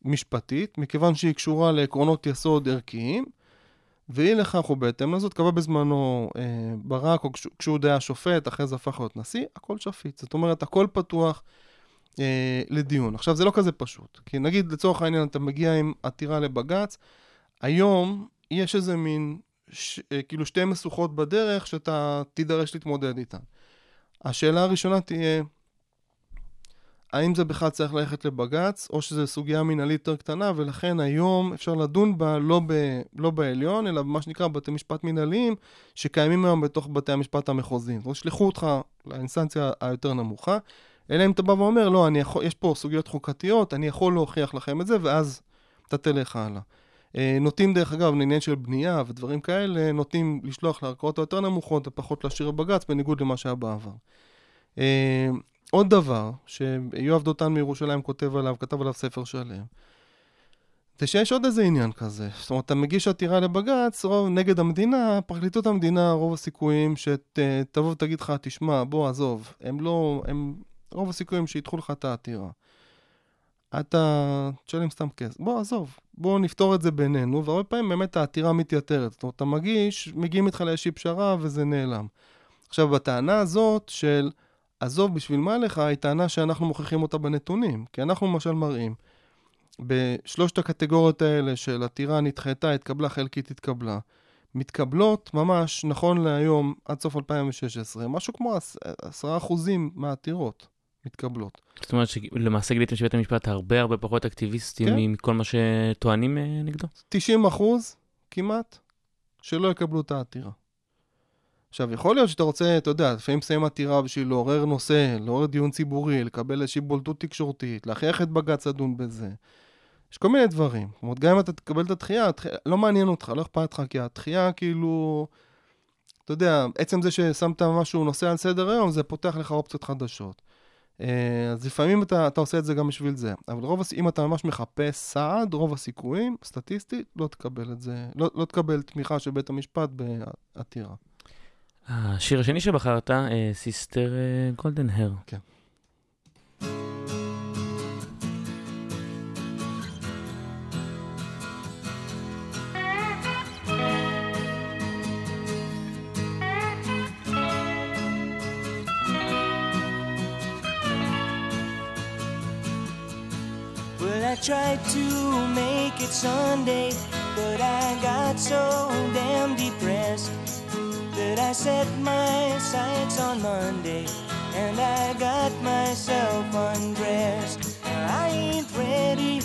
משפטית, מכיוון שהיא קשורה לעקרונות יסוד ערכיים, ואי לכך ובהתאם לזאת קבע בזמנו אה, ברק, או כש, כשהוא די שופט, אחרי זה הפך להיות נשיא, הכל שפיט. זאת אומרת, הכל פתוח אה, לדיון. עכשיו, זה לא כזה פשוט. כי נגיד, לצורך העניין, אתה מגיע עם עתירה לבג"ץ, היום יש איזה מין, ש, אה, כאילו שתי משוכות בדרך שאתה תידרש להתמודד איתן. השאלה הראשונה תהיה, האם זה בכלל צריך ללכת לבג"ץ, או שזו סוגיה מנהלית יותר קטנה, ולכן היום אפשר לדון בה לא, ב, לא בעליון, אלא במה שנקרא בתי משפט מנהליים, שקיימים היום בתוך בתי המשפט המחוזיים. זאת שלחו אותך לאינסטנציה היותר נמוכה, אלא אם אתה בא ואומר, לא, יכול, יש פה סוגיות חוקתיות, אני יכול להוכיח לכם את זה, ואז אתה תלך הלאה. אה, נוטים, דרך אגב, לעניין של בנייה ודברים כאלה, נוטים לשלוח לערכאות היותר נמוכות ופחות להשאיר בבג"ץ, בניגוד למה שהיה בעבר. עוד דבר, שיואב דותן מירושלים כותב עליו, כתב עליו ספר שלם, זה שיש עוד איזה עניין כזה. זאת אומרת, אתה מגיש עתירה לבג"ץ, רוב נגד המדינה, פרקליטות המדינה, רוב הסיכויים שתבוא ותגיד לך, תשמע, בוא, עזוב, הם לא, הם, רוב הסיכויים שידחו לך את העתירה. אתה תשלם סתם כסף. בוא, עזוב, בוא נפתור את זה בינינו, והרבה פעמים באמת העתירה מתייתרת. זאת אומרת, אתה מגיש, מגיעים איתך לאיזושהי פשרה וזה נעלם. עכשיו, בטענה הזאת של עזוב, בשביל מה לך, היא טענה שאנחנו מוכיחים אותה בנתונים. כי אנחנו למשל מראים, בשלושת הקטגוריות האלה של עתירה נדחתה, התקבלה, חלקית התקבלה, מתקבלות ממש, נכון להיום, עד סוף 2016, משהו כמו 10% מהעתירות מתקבלות. זאת אומרת שלמעשה גיליתם שבית המשפט הרבה הרבה פחות אקטיביסטים כן. מכל מה שטוענים אה, נגדו? 90 אחוז כמעט שלא יקבלו את העתירה. עכשיו, יכול להיות שאתה רוצה, אתה יודע, לפעמים שמים עתירה בשביל לעורר נושא, לעורר דיון ציבורי, לקבל איזושהי בולטות תקשורתית, להכריח את בג"ץ לדון בזה. יש כל מיני דברים. זאת אומרת, גם אם אתה תקבל את הדחייה, התחייה, לא מעניין אותך, לא אכפת לך, כי הדחייה כאילו... אתה יודע, עצם זה ששמת משהו נושא על סדר היום, זה פותח לך אופציות חדשות. אה, אז לפעמים אתה, אתה עושה את זה גם בשביל זה. אבל רוב, אם אתה ממש מחפש סעד, רוב הסיכויים, סטטיסטית, לא תקבל את זה, לא, לא תקבל תמיכה של בית המשפט בעתירה. השיר השני שבחרת, Sister Golden Hair. כן. I tried to make it Sunday, but I got so damn depressed that I set my sights on Monday and I got myself undressed. I ain't ready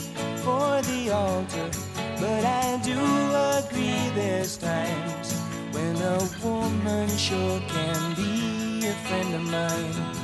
for the altar, but I do agree there's times when a woman sure can be a friend of mine.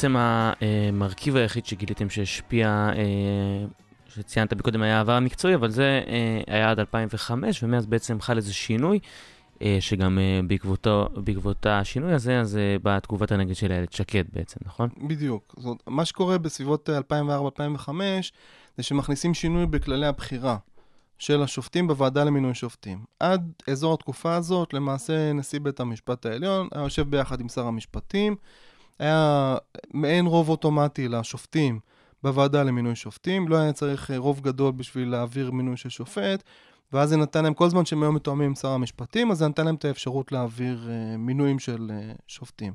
בעצם המרכיב היחיד שגיליתם שהשפיע, אה, שציינת מקודם היה העבר המקצועי, אבל זה אה, היה עד 2005, ומאז בעצם חל איזה שינוי, אה, שגם בעקבותו, בעקבות השינוי הזה, אז אה, באה תגובת הנגד של איילת שקד בעצם, נכון? בדיוק. זאת, מה שקורה בסביבות אה, 2004-2005 זה שמכניסים שינוי בכללי הבחירה של השופטים בוועדה למינוי שופטים. עד אזור התקופה הזאת, למעשה נשיא בית המשפט העליון היה יושב ביחד עם שר המשפטים, היה מעין רוב אוטומטי לשופטים בוועדה למינוי שופטים, לא היה צריך אה, רוב גדול בשביל להעביר מינוי של שופט, ואז זה נתן להם, כל זמן שהם היו מתואמים עם שר המשפטים, אז זה נתן להם את האפשרות להעביר אה, מינויים של אה, שופטים.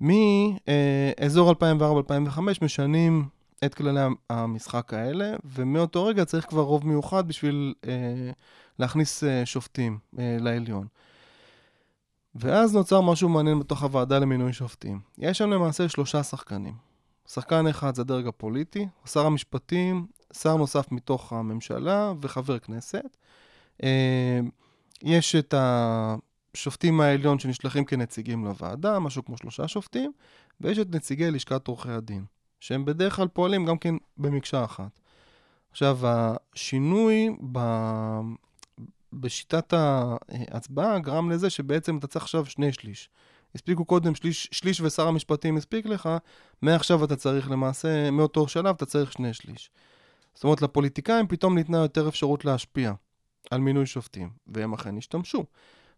מאזור 2004-2005 משנים את כללי המשחק האלה, ומאותו רגע צריך כבר רוב מיוחד בשביל אה, להכניס אה, שופטים אה, לעליון. ואז נוצר משהו מעניין בתוך הוועדה למינוי שופטים. יש שם למעשה שלושה שחקנים. שחקן אחד זה הדרג הפוליטי, שר המשפטים, שר נוסף מתוך הממשלה וחבר כנסת. אה, יש את השופטים העליון שנשלחים כנציגים לוועדה, משהו כמו שלושה שופטים, ויש את נציגי לשכת עורכי הדין, שהם בדרך כלל פועלים גם כן במקשה אחת. עכשיו, השינוי. בשיטת ההצבעה גרם לזה שבעצם אתה צריך עכשיו שני שליש. הספיקו קודם שליש, שליש ושר המשפטים הספיק לך, מעכשיו אתה צריך למעשה, מאותו שלב אתה צריך שני שליש. זאת אומרת, לפוליטיקאים פתאום ניתנה יותר אפשרות להשפיע על מינוי שופטים, והם אכן השתמשו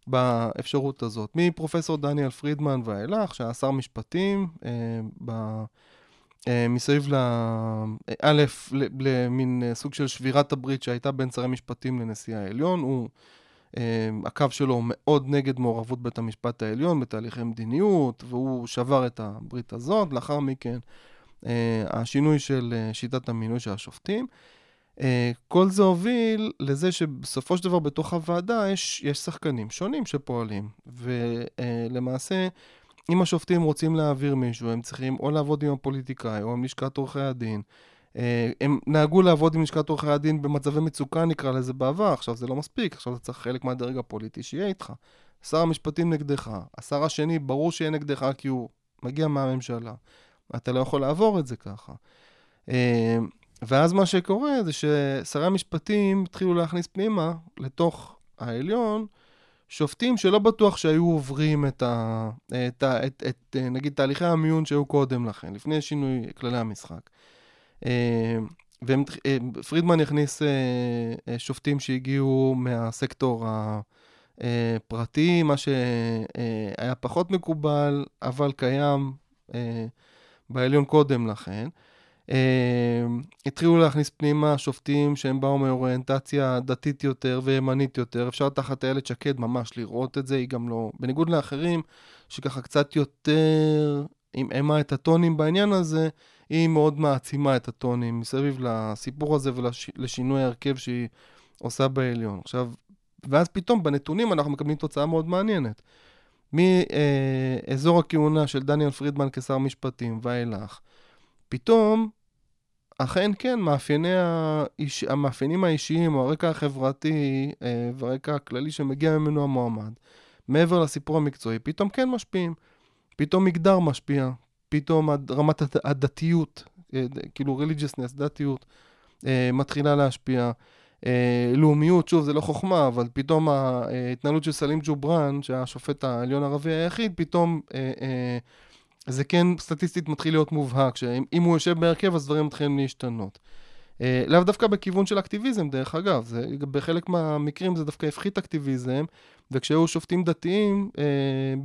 באפשרות הזאת. מפרופסור דניאל פרידמן ואילך, שהיה שר משפטים, אה. אה, מסביב ל... א', למין אה, סוג של שבירת הברית שהייתה בין שרי משפטים לנשיא העליון. הוא, אה, הקו שלו מאוד נגד מעורבות בית המשפט העליון בתהליכי מדיניות, והוא שבר את הברית הזאת. לאחר מכן, השינוי של שיטת המינוי של השופטים. כל זה הוביל לזה שבסופו של דבר בתוך הוועדה יש, יש שחקנים שונים שפועלים, ולמעשה אם השופטים רוצים להעביר מישהו, הם צריכים או לעבוד עם הפוליטיקאי או עם לשכת עורכי הדין. אה, הם נהגו לעבוד עם לשכת עורכי הדין במצבי מצוקה, נקרא לזה בעבר, עכשיו זה לא מספיק, עכשיו אתה צריך חלק מהדרג הפוליטי שיהיה איתך. שר המשפטים נגדך, השר השני ברור שיהיה נגדך כי הוא מגיע מהממשלה. אתה לא יכול לעבור את זה ככה. אה, ואז מה שקורה זה ששרי המשפטים התחילו להכניס פנימה, לתוך העליון, שופטים שלא בטוח שהיו עוברים את, ה, את, ה, את, את, נגיד תהליכי המיון שהיו קודם לכן, לפני שינוי כללי המשחק. אה, ופרידמן הכניס אה, שופטים שהגיעו מהסקטור הפרטי, מה שהיה פחות מקובל, אבל קיים אה, בעליון קודם לכן. Uh, התחילו להכניס פנימה שופטים שהם באו מאוריינטציה דתית יותר וימנית יותר. אפשר תחת איילת שקד ממש לראות את זה, היא גם לא... בניגוד לאחרים, שככה קצת יותר עמעמה את הטונים בעניין הזה, היא מאוד מעצימה את הטונים מסביב לסיפור הזה ולשינוי ההרכב שהיא עושה בעליון. עכשיו, ואז פתאום בנתונים אנחנו מקבלים תוצאה מאוד מעניינת. מאזור הכהונה של דניאל פרידמן כשר משפטים ואילך, פתאום, אכן כן, מאפייני האיש, המאפיינים האישיים או הרקע החברתי אה, והרקע הכללי שמגיע ממנו המועמד, מעבר לסיפור המקצועי, פתאום כן משפיעים. פתאום מגדר משפיע, פתאום רמת הדתיות, אה, כאילו religiousness, דתיות, אה, מתחילה להשפיע. אה, לאומיות, שוב, זה לא חוכמה, אבל פתאום ההתנהלות של סלים ג'ובראן, שהשופט העליון הערבי היחיד, פתאום זה כן סטטיסטית מתחיל להיות מובהק, שאם הוא יושב בהרכב אז דברים מתחילים להשתנות. אה, לאו דווקא בכיוון של אקטיביזם, דרך אגב, זה, בחלק מהמקרים זה דווקא הפחית אקטיביזם, וכשהיו שופטים דתיים, אה,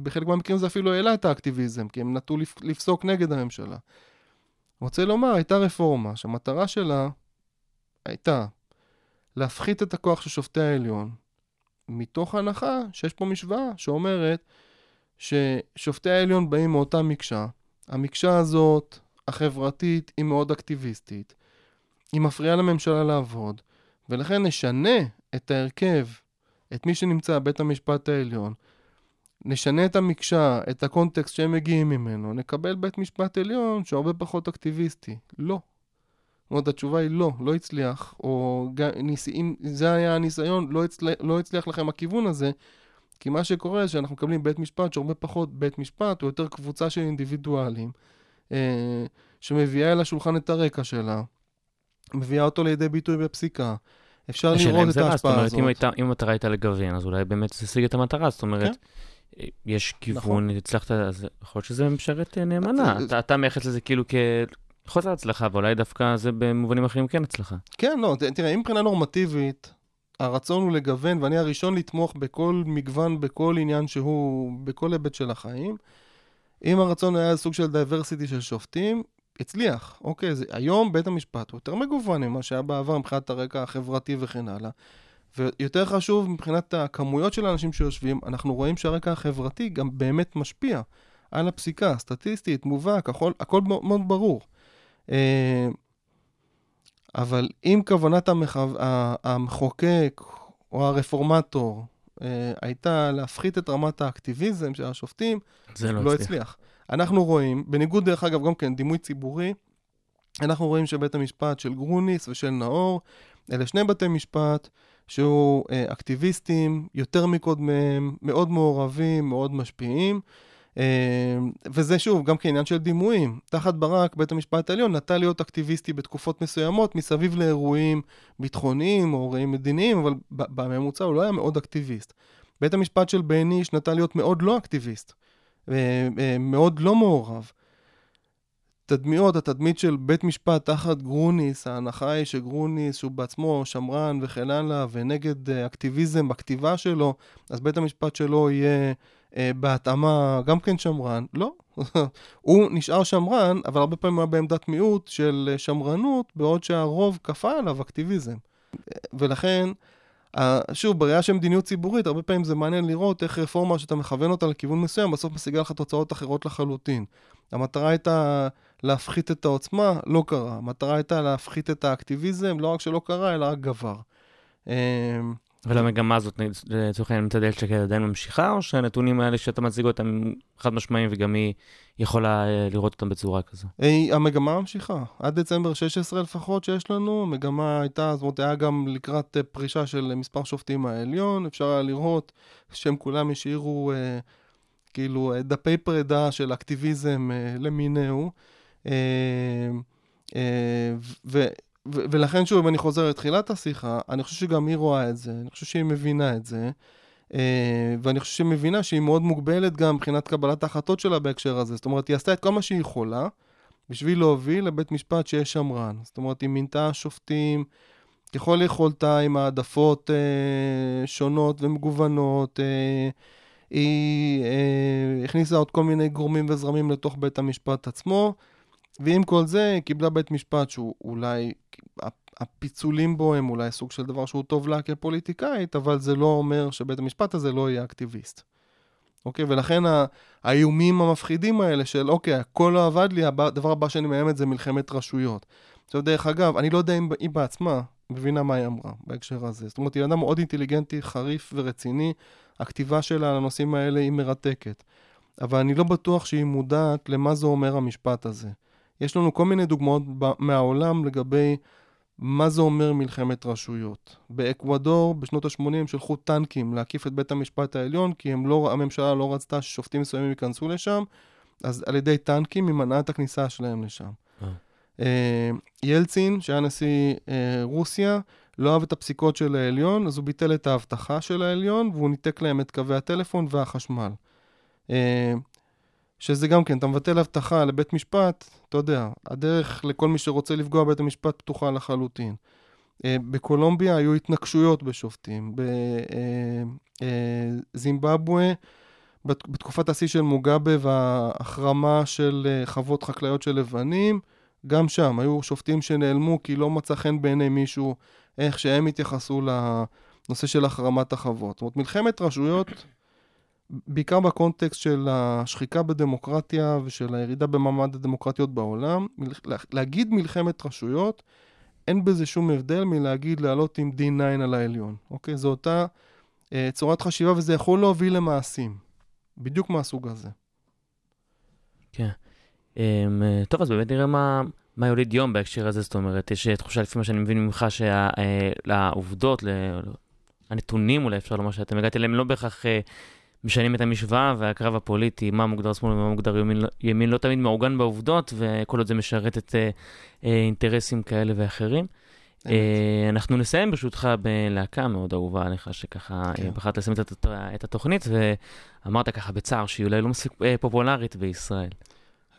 בחלק מהמקרים זה אפילו העלה את האקטיביזם, כי הם נטו לפ, לפסוק נגד הממשלה. רוצה לומר, הייתה רפורמה שהמטרה שלה הייתה להפחית את הכוח של שופטי העליון, מתוך הנחה שיש פה משוואה שאומרת ששופטי העליון באים מאותה מקשה. המקשה הזאת, החברתית, היא מאוד אקטיביסטית. היא מפריעה לממשלה לעבוד, ולכן נשנה את ההרכב, את מי שנמצא בבית המשפט העליון, נשנה את המקשה, את הקונטקסט שהם מגיעים ממנו, נקבל בית משפט עליון שהוא הרבה פחות אקטיביסטי. לא. זאת אומרת, התשובה היא לא, לא הצליח, או אם זה היה הניסיון, לא הצליח, לא הצליח לכם הכיוון הזה, כי מה שקורה זה שאנחנו מקבלים בית משפט שהרבה פחות בית משפט, הוא יותר קבוצה של אינדיבידואלים, אה, שמביאה אל השולחן את הרקע שלה, מביאה אותו לידי ביטוי בפסיקה. אפשר לראות את זה רע, זאת ההשפעה אומרת, הזאת. אם הייתה- אם המטרה הייתה לגוון, אז אולי באמת זה השיג את המטרה, זאת אומרת, כן. יש נכון. כיוון, הצלחת, אז יכול להיות שזה משרת אה, נאמנה. זה- אתה- אתה מייחס לזה כאילו כחוסר הצלחה, ואולי דווקא זה במובנים אחרים כן הצלחה. כן, לא, תראה, אם מבחינה נורמטיבית, הרצון הוא לגוון, ואני הראשון לתמוך בכל מגוון, בכל עניין שהוא, בכל היבט של החיים. אם הרצון היה סוג של diversity של שופטים, הצליח. אוקיי, זה, היום בית המשפט הוא יותר מגוון ממה שהיה בעבר מבחינת הרקע החברתי וכן הלאה. ויותר חשוב, מבחינת הכמויות של האנשים שיושבים, אנחנו רואים שהרקע החברתי גם באמת משפיע על הפסיקה, סטטיסטית, מובהק, הכל, הכל מאוד, ברור. אבל אם כוונת המחו... המחוקק או הרפורמטור אה, הייתה להפחית את רמת האקטיביזם של השופטים, זה לא, לא הצליח. הצליח. אנחנו רואים, בניגוד דרך אגב, גם כן דימוי ציבורי, אנחנו רואים שבית המשפט של גרוניס ושל נאור, אלה שני בתי משפט שהוא אה, אקטיביסטים, יותר מקודמיהם, מאוד מעורבים, מאוד משפיעים. אה, וזה שוב, גם כעניין של דימויים. תחת ברק, בית המשפט העליון נטה להיות אקטיביסטי בתקופות מסוימות מסביב לאירועים ביטחוניים או אירועים מדיניים, אבל בממוצע הוא לא היה מאוד אקטיביסט. בית המשפט של בייניש נטה להיות מאוד לא אקטיביסט, אה, אה, מאוד לא מעורב. תדמיות, התדמית של בית משפט תחת גרוניס, ההנחה היא שגרוניס, שהוא בעצמו שמרן וכן הלאה, ונגד אה, אקטיביזם בכתיבה שלו, אז בית המשפט שלו יהיה בהתאמה גם כן שמרן. לא, הוא נשאר שמרן, אבל הרבה פעמים היה בעמדת מיעוט של אה, שמרנות, בעוד שהרוב כפה עליו אקטיביזם. אה, ולכן, שוב, בראייה של מדיניות ציבורית, הרבה פעמים זה מעניין לראות איך רפורמה שאתה מכוון אותה לכיוון מסוים, בסוף משיגה לך תוצאות אחרות לחלוטין. המטרה הייתה להפחית את העוצמה, לא קרה. המטרה הייתה להפחית את האקטיביזם, לא רק שלא קרה, אלא רק גבר. אבל המגמה הזאת, לצורך העניין, מצד איילת שקד עדיין ממשיכה, או שהנתונים האלה שאתה מציג אותם חד משמעיים וגם היא יכולה אה, לראות אותם בצורה כזו? אה, המגמה ממשיכה. עד דצמבר 16 לפחות שיש לנו, המגמה הייתה, זאת אומרת, היה גם לקראת אה, פרישה של מספר שופטים מהעליון, אפשר היה לראות שהם כולם השאירו אה, כאילו דפי פרידה של אקטיביזם אה, למיניהו. אה, אה, ו... ו- ולכן שוב, אם אני חוזר לתחילת השיחה, אני חושב שגם היא רואה את זה, אני חושב שהיא מבינה את זה, אה, ואני חושב שהיא מבינה שהיא מאוד מוגבלת גם מבחינת קבלת ההחלטות שלה בהקשר הזה. זאת אומרת, היא עשתה את כל מה שהיא יכולה בשביל להוביל לבית משפט שיהיה שמרן. זאת אומרת, היא מינתה שופטים ככל יכולתה עם העדפות אה, שונות ומגוונות. אה, היא אה, הכניסה עוד כל מיני גורמים וזרמים לתוך בית המשפט עצמו. ועם כל זה, היא קיבלה בית משפט שהוא אולי, הפיצולים בו הם אולי סוג של דבר שהוא טוב לה כפוליטיקאית, אבל זה לא אומר שבית המשפט הזה לא יהיה אקטיביסט. אוקיי? ולכן האיומים המפחידים האלה של, אוקיי, הכל לא עבד לי, הדבר הבא שאני מאיימת זה מלחמת רשויות. עכשיו, דרך אגב, אני לא יודע אם היא בעצמה מבינה מה היא אמרה בהקשר הזה. זאת אומרת, היא אדם מאוד אינטליגנטי, חריף ורציני. הכתיבה שלה על הנושאים האלה היא מרתקת. אבל אני לא בטוח שהיא מודעת למה זה אומר המשפט הזה. יש לנו כל מיני דוגמאות מהעולם לגבי מה זה אומר מלחמת רשויות. באקוודור, בשנות ה-80, הם שלחו טנקים להקיף את בית המשפט העליון, כי הם לא, הממשלה לא רצתה ששופטים מסוימים ייכנסו לשם, אז על ידי טנקים היא מנעה את הכניסה שלהם לשם. אה. אה, ילצין, שהיה נשיא אה, רוסיה, לא אהב את הפסיקות של העליון, אז הוא ביטל את האבטחה של העליון, והוא ניתק להם את קווי הטלפון והחשמל. אה, שזה גם כן, אתה מבטל הבטחה לבית משפט, אתה יודע, הדרך לכל מי שרוצה לפגוע בבית המשפט פתוחה לחלוטין. אה, בקולומביה היו התנגשויות בשופטים. בזימבבואה, בתקופת השיא של מוגאבה וההחרמה של אה, חוות חקלאיות של לבנים, גם שם היו שופטים שנעלמו כי לא מצא חן בעיני מישהו איך שהם התייחסו לנושא של החרמת החוות. זאת אומרת, מלחמת רשויות, בעיקר בקונטקסט של השחיקה בדמוקרטיה ושל הירידה במעמד הדמוקרטיות בעולם, להגיד מלחמת רשויות, אין בזה שום הבדל מלהגיד לעלות עם D9 על העליון. אוקיי? זו אותה אה, צורת חשיבה וזה יכול להוביל למעשים. בדיוק מהסוג הזה. כן. אמ, אה, טוב, אז באמת נראה מה, מה יוליד יום בהקשר הזה, זאת אומרת, יש אה, תחושה לפי מה שאני מבין ממך שהעובדות, הנתונים, אולי אפשר לומר שאתם הגעתם אליהם, לא בהכרח אה, משנים את המשוואה, והקרב הפוליטי, מה מוגדר שמאל ומה מוגדר ימין, ימין לא תמיד מעוגן בעובדות, וכל עוד זה משרת את אה, אה, אינטרסים כאלה ואחרים. אה, אנחנו נסיים ברשותך בלהקה מאוד אהובה עליך, שככה כן. אה, בחרת לשים את, הת- את התוכנית, ואמרת ככה בצער שהיא אולי לא מספיק אה, פופולרית בישראל.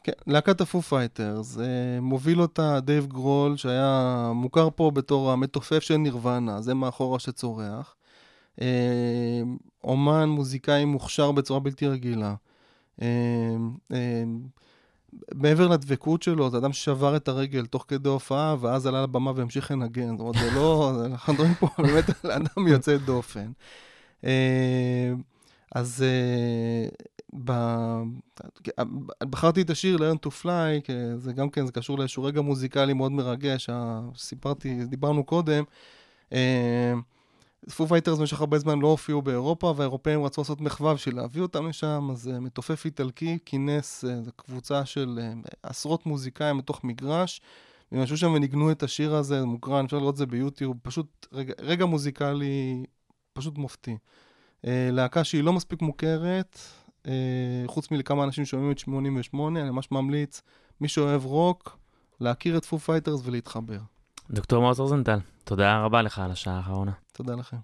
כן, להקת ה Foo Fighters, אה, מוביל אותה דייב גרול, שהיה מוכר פה בתור המתופף של נירוונה, זה מאחורה שצורח. אה, אומן, מוזיקאי מוכשר בצורה בלתי רגילה. אה, אה, מעבר לדבקות שלו, זה אדם ששבר את הרגל תוך כדי הופעה, ואז עלה לבמה והמשיך לנגן. זאת אומרת, זה לא, זה- אנחנו מדברים פה באמת על אדם יוצא דופן. אז. בחרתי את השיר Learn to Fly, כי זה גם כן, זה קשור לאיזשהו רגע מוזיקלי מאוד מרגש, סיפרתי, דיברנו קודם. Foo Fighters במשך הרבה זמן לא הופיעו באירופה, והאירופאים רצו לעשות מחווה בשביל להביא אותם לשם, אז אה, מתופף איטלקי כינס, זו קבוצה של אה, עשרות מוזיקאים בתוך מגרש, והם ישבו שם וניגנו את השיר הזה, זה מוקרן, אפשר לראות את זה ביוטיוב, פשוט רגע, רגע מוזיקלי פשוט מופתי. אה, להקה שהיא לא מספיק מוכרת, אה, חוץ מלכמה אנשים שומעים את 88, אני ממש ממליץ, מי שאוהב רוק, להכיר את Foo Fighters ולהתחבר. דוקטור מעוז רוזנטל, תודה רבה לך על השעה האחרונה. תודה לכם.